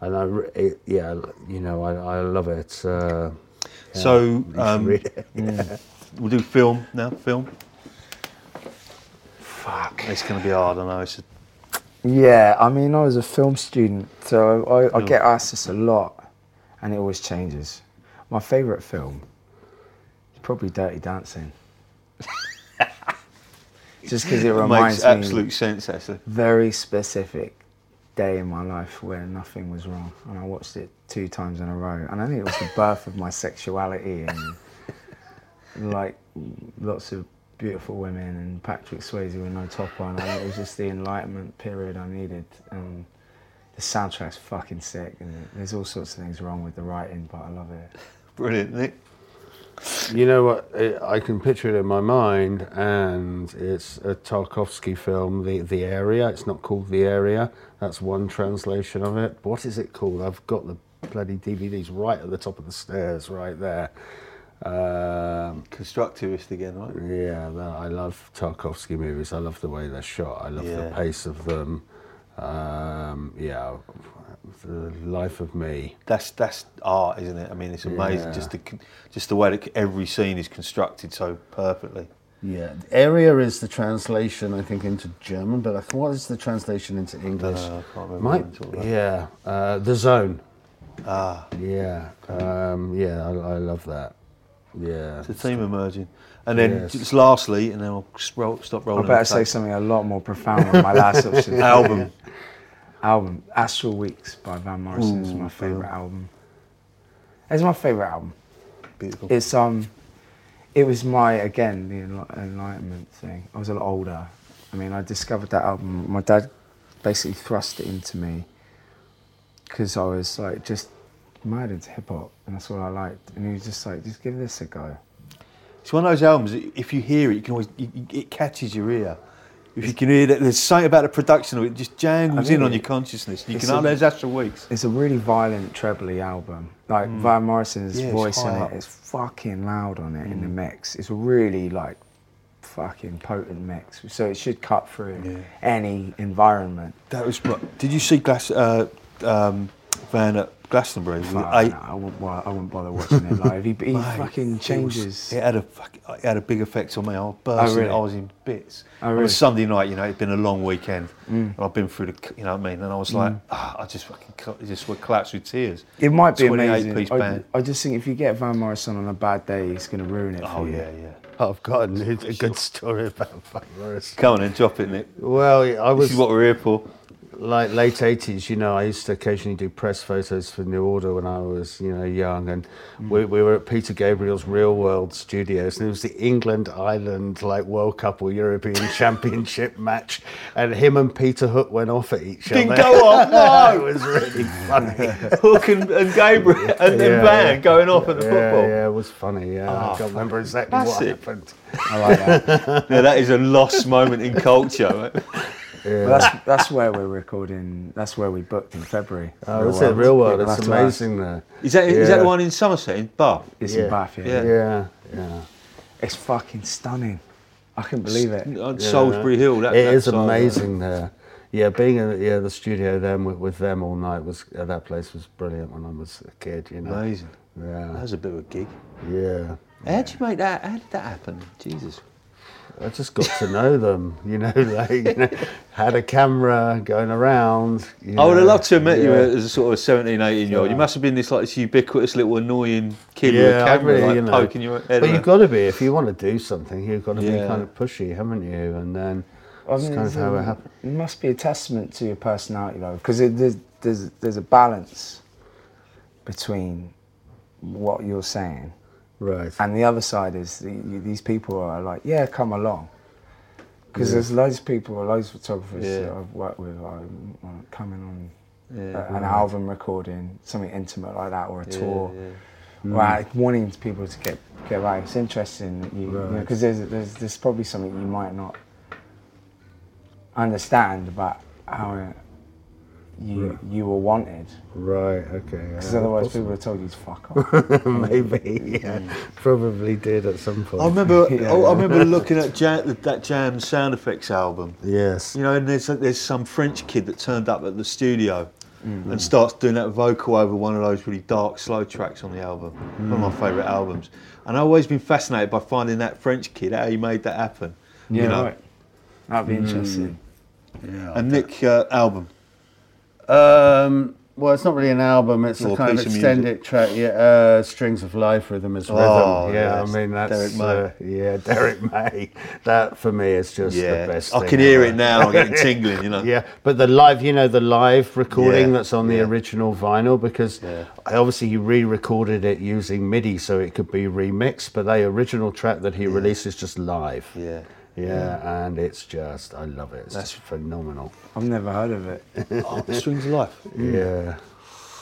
C: and I, it, yeah, you know, I, I love it. Uh,
B: So um,
C: read it.
B: we'll do film now. Film. Fuck. It's going to be hard. I know. It's a,
D: Yeah, I mean, I was a film student, so I, I get asked this a lot, and it always changes. My favourite film is probably Dirty Dancing. [LAUGHS] Just because it reminds
B: it
D: reminds
B: makes
D: me
B: absolute sense. Actually.
D: very specific day in my life where nothing was wrong, and I watched it two times in a row, and I think it was the birth of my sexuality and like lots of beautiful women and Patrick Swayze with no top on. I it was just the enlightenment period I needed, and the soundtrack's fucking sick. And there's all sorts of things wrong with the writing, but I love it.
B: Brilliant, Nick.
C: You know what? It, I can picture it in my mind, and it's a Tarkovsky film, The The Area. It's not called The Area. That's one translation of it. What is it called? I've got the bloody DVDs right at the top of the stairs, right there. Um,
B: Constructivist again, right?
C: yeah, that, I love Tarkovsky movies. I love the way they're shot. I love the pace of them. Um, yeah, the life of me.
B: That's that's art, isn't it? I mean, it's amazing
C: Yeah.
B: just the just the way that every scene is constructed so perfectly.
C: Yeah, area is the translation, I think, into German, but I think- what is the translation into English?
B: Uh, I can't remember
C: Might,
B: what it's
C: yeah, uh, the zone.
B: Ah,
C: Yeah, um, yeah, I, I love that. Yeah,
B: it's a theme emerging. And then
C: Yes.
B: just lastly, and then I'll scroll, stop rolling.
D: I
B: rolling.
D: better
B: the
D: say
B: tape.
D: something a lot more profound with my last [LAUGHS] option.
B: Album.
D: album Astral Weeks by Van Morrison is my favourite album. It's my favourite album.
B: Beautiful.
D: It's um, it was my again the enlightenment thing. I was a lot older. I mean, I discovered that album. My dad basically thrust it into me because I was like just mad into hip hop, and that's what I liked. And he was just like, just give this a go.
B: It's one of those albums. If you hear it, you can always you, it catches your ear. If you can hear that, there's something about the production of it just jangles
D: I
B: in on your consciousness. You
D: it's
B: can. Oh, there's Astral Weeks.
D: It's a really violent trebly album. Like Van Morrison's
B: Mm. Yeah, it's
D: voice in it
B: up.
D: fucking loud on it in
B: Mm.
D: the mix. It's really like fucking potent mix. So it should cut through
B: Yeah.
D: any environment.
B: That was. Did you see Glass, uh, um, Van at Glastonbury?
D: Fuck,
B: I-
D: no, I, wouldn't, I wouldn't bother watching it live. He, he [LAUGHS]
B: Mate,
D: fucking
B: it was-
D: changes.
B: It, had a fuck- it had a big effect on me. I was bursting.
D: really?
B: I was in bits.
D: Oh,
B: On
D: really? Mm.
B: a Sunday night, you know, it'd been a long weekend, and I've been through the, you know what I mean. And I was like, ah, I just fucking, just would collapse with tears.
D: It might be amazing.
B: piece
D: I,
B: band.
D: I just think if you get Van Morrison on a bad day, he's going to ruin it for
B: Oh
D: you.
B: yeah, yeah.
C: I've got a, new- a good story about Van Morrison.
B: Come on then, drop it, Nick.
C: Well, I was.
B: This is what we're here for.
C: Like late 80s, you know, I used to occasionally do press photos for New Order when I was, you know, young. And mm. we, we were at Peter Gabriel's Real World Studios, and it was the England Ireland, like, World Cup or European [LAUGHS] Championship match. And him and Peter Hook went off at each
B: Didn't
C: other.
B: go off, no! [LAUGHS]
C: it was really funny. [LAUGHS]
B: Hook and, and Gabriel and then
C: Yeah,
B: Van
C: yeah.
B: going off at the
C: yeah,
B: football.
C: yeah, it was funny. Yeah,
B: Oh,
C: I ah, can't remember exactly what
B: it.
C: happened.
D: I like that.
B: Yeah, that is a lost moment in culture. Mate.
C: Yeah.
D: But that's, that's where we're recording. That's where we booked in February.
C: Oh, that's it, Real World.
D: People
C: It's
D: have to ask.
C: amazing there.
B: Is that is that
C: Yeah.
B: the one in Somerset in Bath?
D: It's
C: Yeah.
D: in Bath, yeah.
B: Yeah.
C: Yeah, yeah.
D: It's fucking stunning. I can't believe it.
B: On Solsbury Hill. That,
C: It
B: that
C: is amazing there. Yeah, being in yeah the studio then with, with them all night was uh, that place was brilliant when I was a kid. You know.
B: Amazing.
C: Yeah, that
B: was a bit of a gig.
C: yeah.
B: How did you make that? How did that happen? Jesus.
C: I just got to know them. You know, [LAUGHS] like you know, had a camera going around. You
B: I would have loved to have met you as a sort of 17, 18 year old. You must have been this like this ubiquitous little annoying kid with a camera
C: really,
B: like
C: you know.
B: poking your head.
C: But
B: around.
C: you've got to be if you want to do something. You've got to be kind of pushy, haven't you? And then
D: I
C: that's
D: mean,
C: kind of how
D: a-
C: it happened.
D: It must be a testament to your personality, though, because there's, there's, there's a balance between what you're saying
C: Right.
D: and the other side is the, you, these people are like, yeah, come along. Because
C: Yeah.
D: there's loads of people, loads of photographers
B: Yeah.
D: that I've worked with uh, coming on
B: Yeah.
D: a- an album recording, something intimate like that, or a tour.
B: yeah.
D: like wanting people to get get right. It's interesting that you
C: Right.
D: because there's, there's there's probably something you might not understand about how you you were wanted.
C: Right. Okay.
D: Because
C: yeah,
D: otherwise,
C: possibly.
D: people would have told you to fuck off. [LAUGHS]
C: Maybe, yeah, probably did at some point.
B: I remember. [LAUGHS]
D: Yeah.
B: I, I remember looking at Jam, that Jam sound effects album.
C: Yes.
B: You know, and there's there's some French kid that turned up at the studio
C: Mm.
B: and starts doing that vocal over one of those really dark, slow tracks on the album. One of my
C: Mm.
B: favourite albums. And I've always been fascinated by finding that French kid, how he made that happen.
D: Yeah,
B: you know?
D: right. That'd be interesting.
C: Yeah.
B: And Nick uh, album.
C: Um, well, it's not really an album. It's a
B: a
C: kind of extended track. Yeah, uh, strings of life, rhythm is rhythm.
B: Oh,
C: yeah,
B: yes.
C: I mean that's
B: Derrick May.
C: uh, yeah, [LAUGHS] Derrick May. That for me is just
B: Yeah,
C: the best.
B: I can hear
C: ever.
B: it now. I'm getting [LAUGHS] tingling. You know.
C: Yeah, but the live, you know, the live recording
B: Yeah,
C: that's on the
B: yeah.
C: original vinyl because. Obviously he re-recorded it using MIDI so it could be remixed, but the original track that he released is just live.
B: Yeah.
C: Yeah, and it's just I love it. It's
B: That's-
C: just phenomenal.
D: I've never heard of it. [LAUGHS]
B: Oh, Strings of Life.
C: Yeah.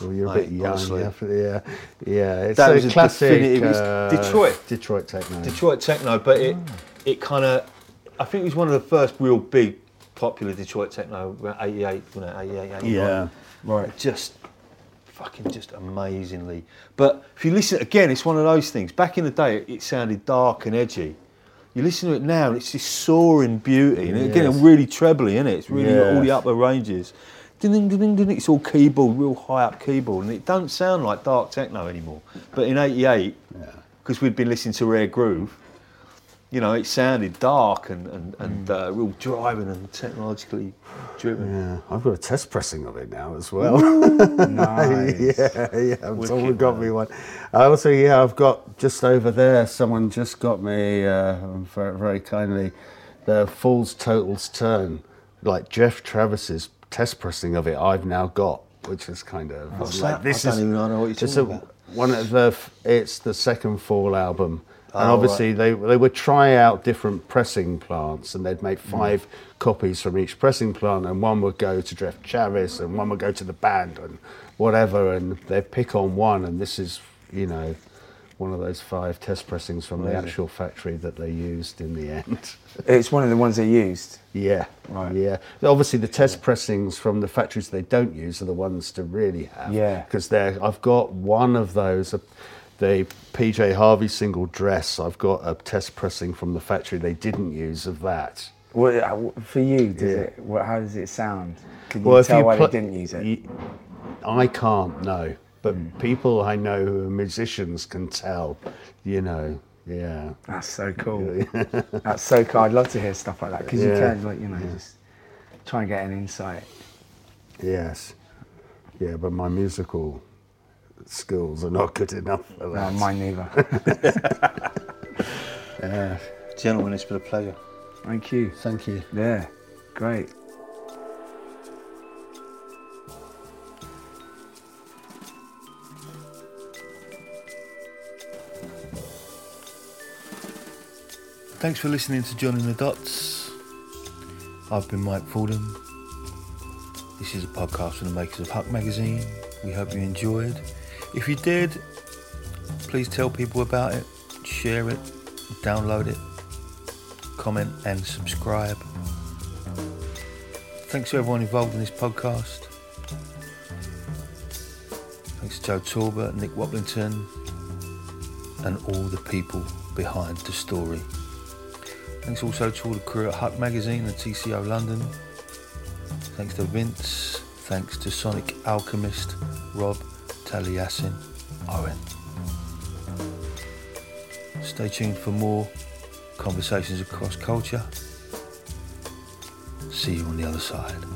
C: Well, you're a bit young.
B: honestly.
C: Yeah, yeah, yeah. It's
B: That
C: a
B: was
C: classic.
B: definitive- it was
C: uh,
B: Detroit.
C: Detroit techno.
B: Detroit techno, but it it kind of I think it was one of the first real big popular Detroit techno around 88, wasn't it? 88, 89.
C: Yeah.
B: Right. Just fucking just amazingly. But if you listen again, it's one of those things. Back in the day, it sounded dark and edgy. You listen to it now, and it's this soaring beauty, and again,
C: Yes.
B: really trebly, isn't it? It's really got all the upper ranges. Ding, ding, ding, ding, ding. It's all keyboard, real high up keyboard, and it don't sound like dark techno anymore. But in '88, because we'd been listening to Rare Groove, you know, it sounded dark and, and, and uh, real driving and technologically driven.
C: Yeah, I've got a test pressing of it now as well. [LAUGHS]
D: Nice.
C: yeah, yeah. Someone got
B: man.
C: me one. I also, yeah, I've got just over there. Someone just got me uh, very, very kindly the Fall's Totale's Turns, like Geoff Travis's test pressing of it. I've now got, which is kind of
B: What's
C: like
B: that? I don't even know what you're talking
C: a-
B: about.
C: One of the, it's the second Fall album. And
B: Oh,
C: obviously they, they would try out different pressing plants and they'd make mm. five copies from each pressing plant and one would go to Geoff Travis and one would go to the band and whatever and they'd pick on one and this is, you know, one of those five test pressings from the actual factory that they used in the end. [LAUGHS]
D: It's one of the ones they used.
C: yeah.
D: Right.
C: Yeah. Obviously the test pressings from the factories they don't use are the ones to really have.
D: Yeah.
C: Because they're I've got one of those the PJ Harvey single dress. I've got a test pressing from the factory they didn't use of that.
D: What, uh, for you, does
C: Yeah.
D: it? What, how does it sound? Can you tell why
C: pl-
D: they didn't use it?
C: you- I can't know, but people I know who are musicians can tell. You know, yeah.
D: That's so cool. [LAUGHS] That's so cool. I'd love to hear stuff like that because you can, like, you know, just try and get an insight.
C: Yes. Yeah, but my musical skills are not good enough for
D: No, mine neither. [LAUGHS]
C: Yeah.
B: Gentlemen, it's been a pleasure.
D: Thank you.
C: Thank you.
D: Yeah, great.
B: Thanks for listening to Joining the Dots. I've been Mike Fordham. This is a podcast from the makers of Huck Magazine. We hope you enjoyed. If you did, please tell people about it, share it, download it, comment and subscribe. Thanks to everyone involved in this podcast. Thanks to Joe Talbot, Nick Waplington, and all the people behind the story. Thanks also to all the crew at Huck Magazine and TCO London. Thanks to Vince. Thanks to Sonic Alchemist, Rob, Taliesin, Owen. Stay tuned for more conversations across culture. See you on the other side.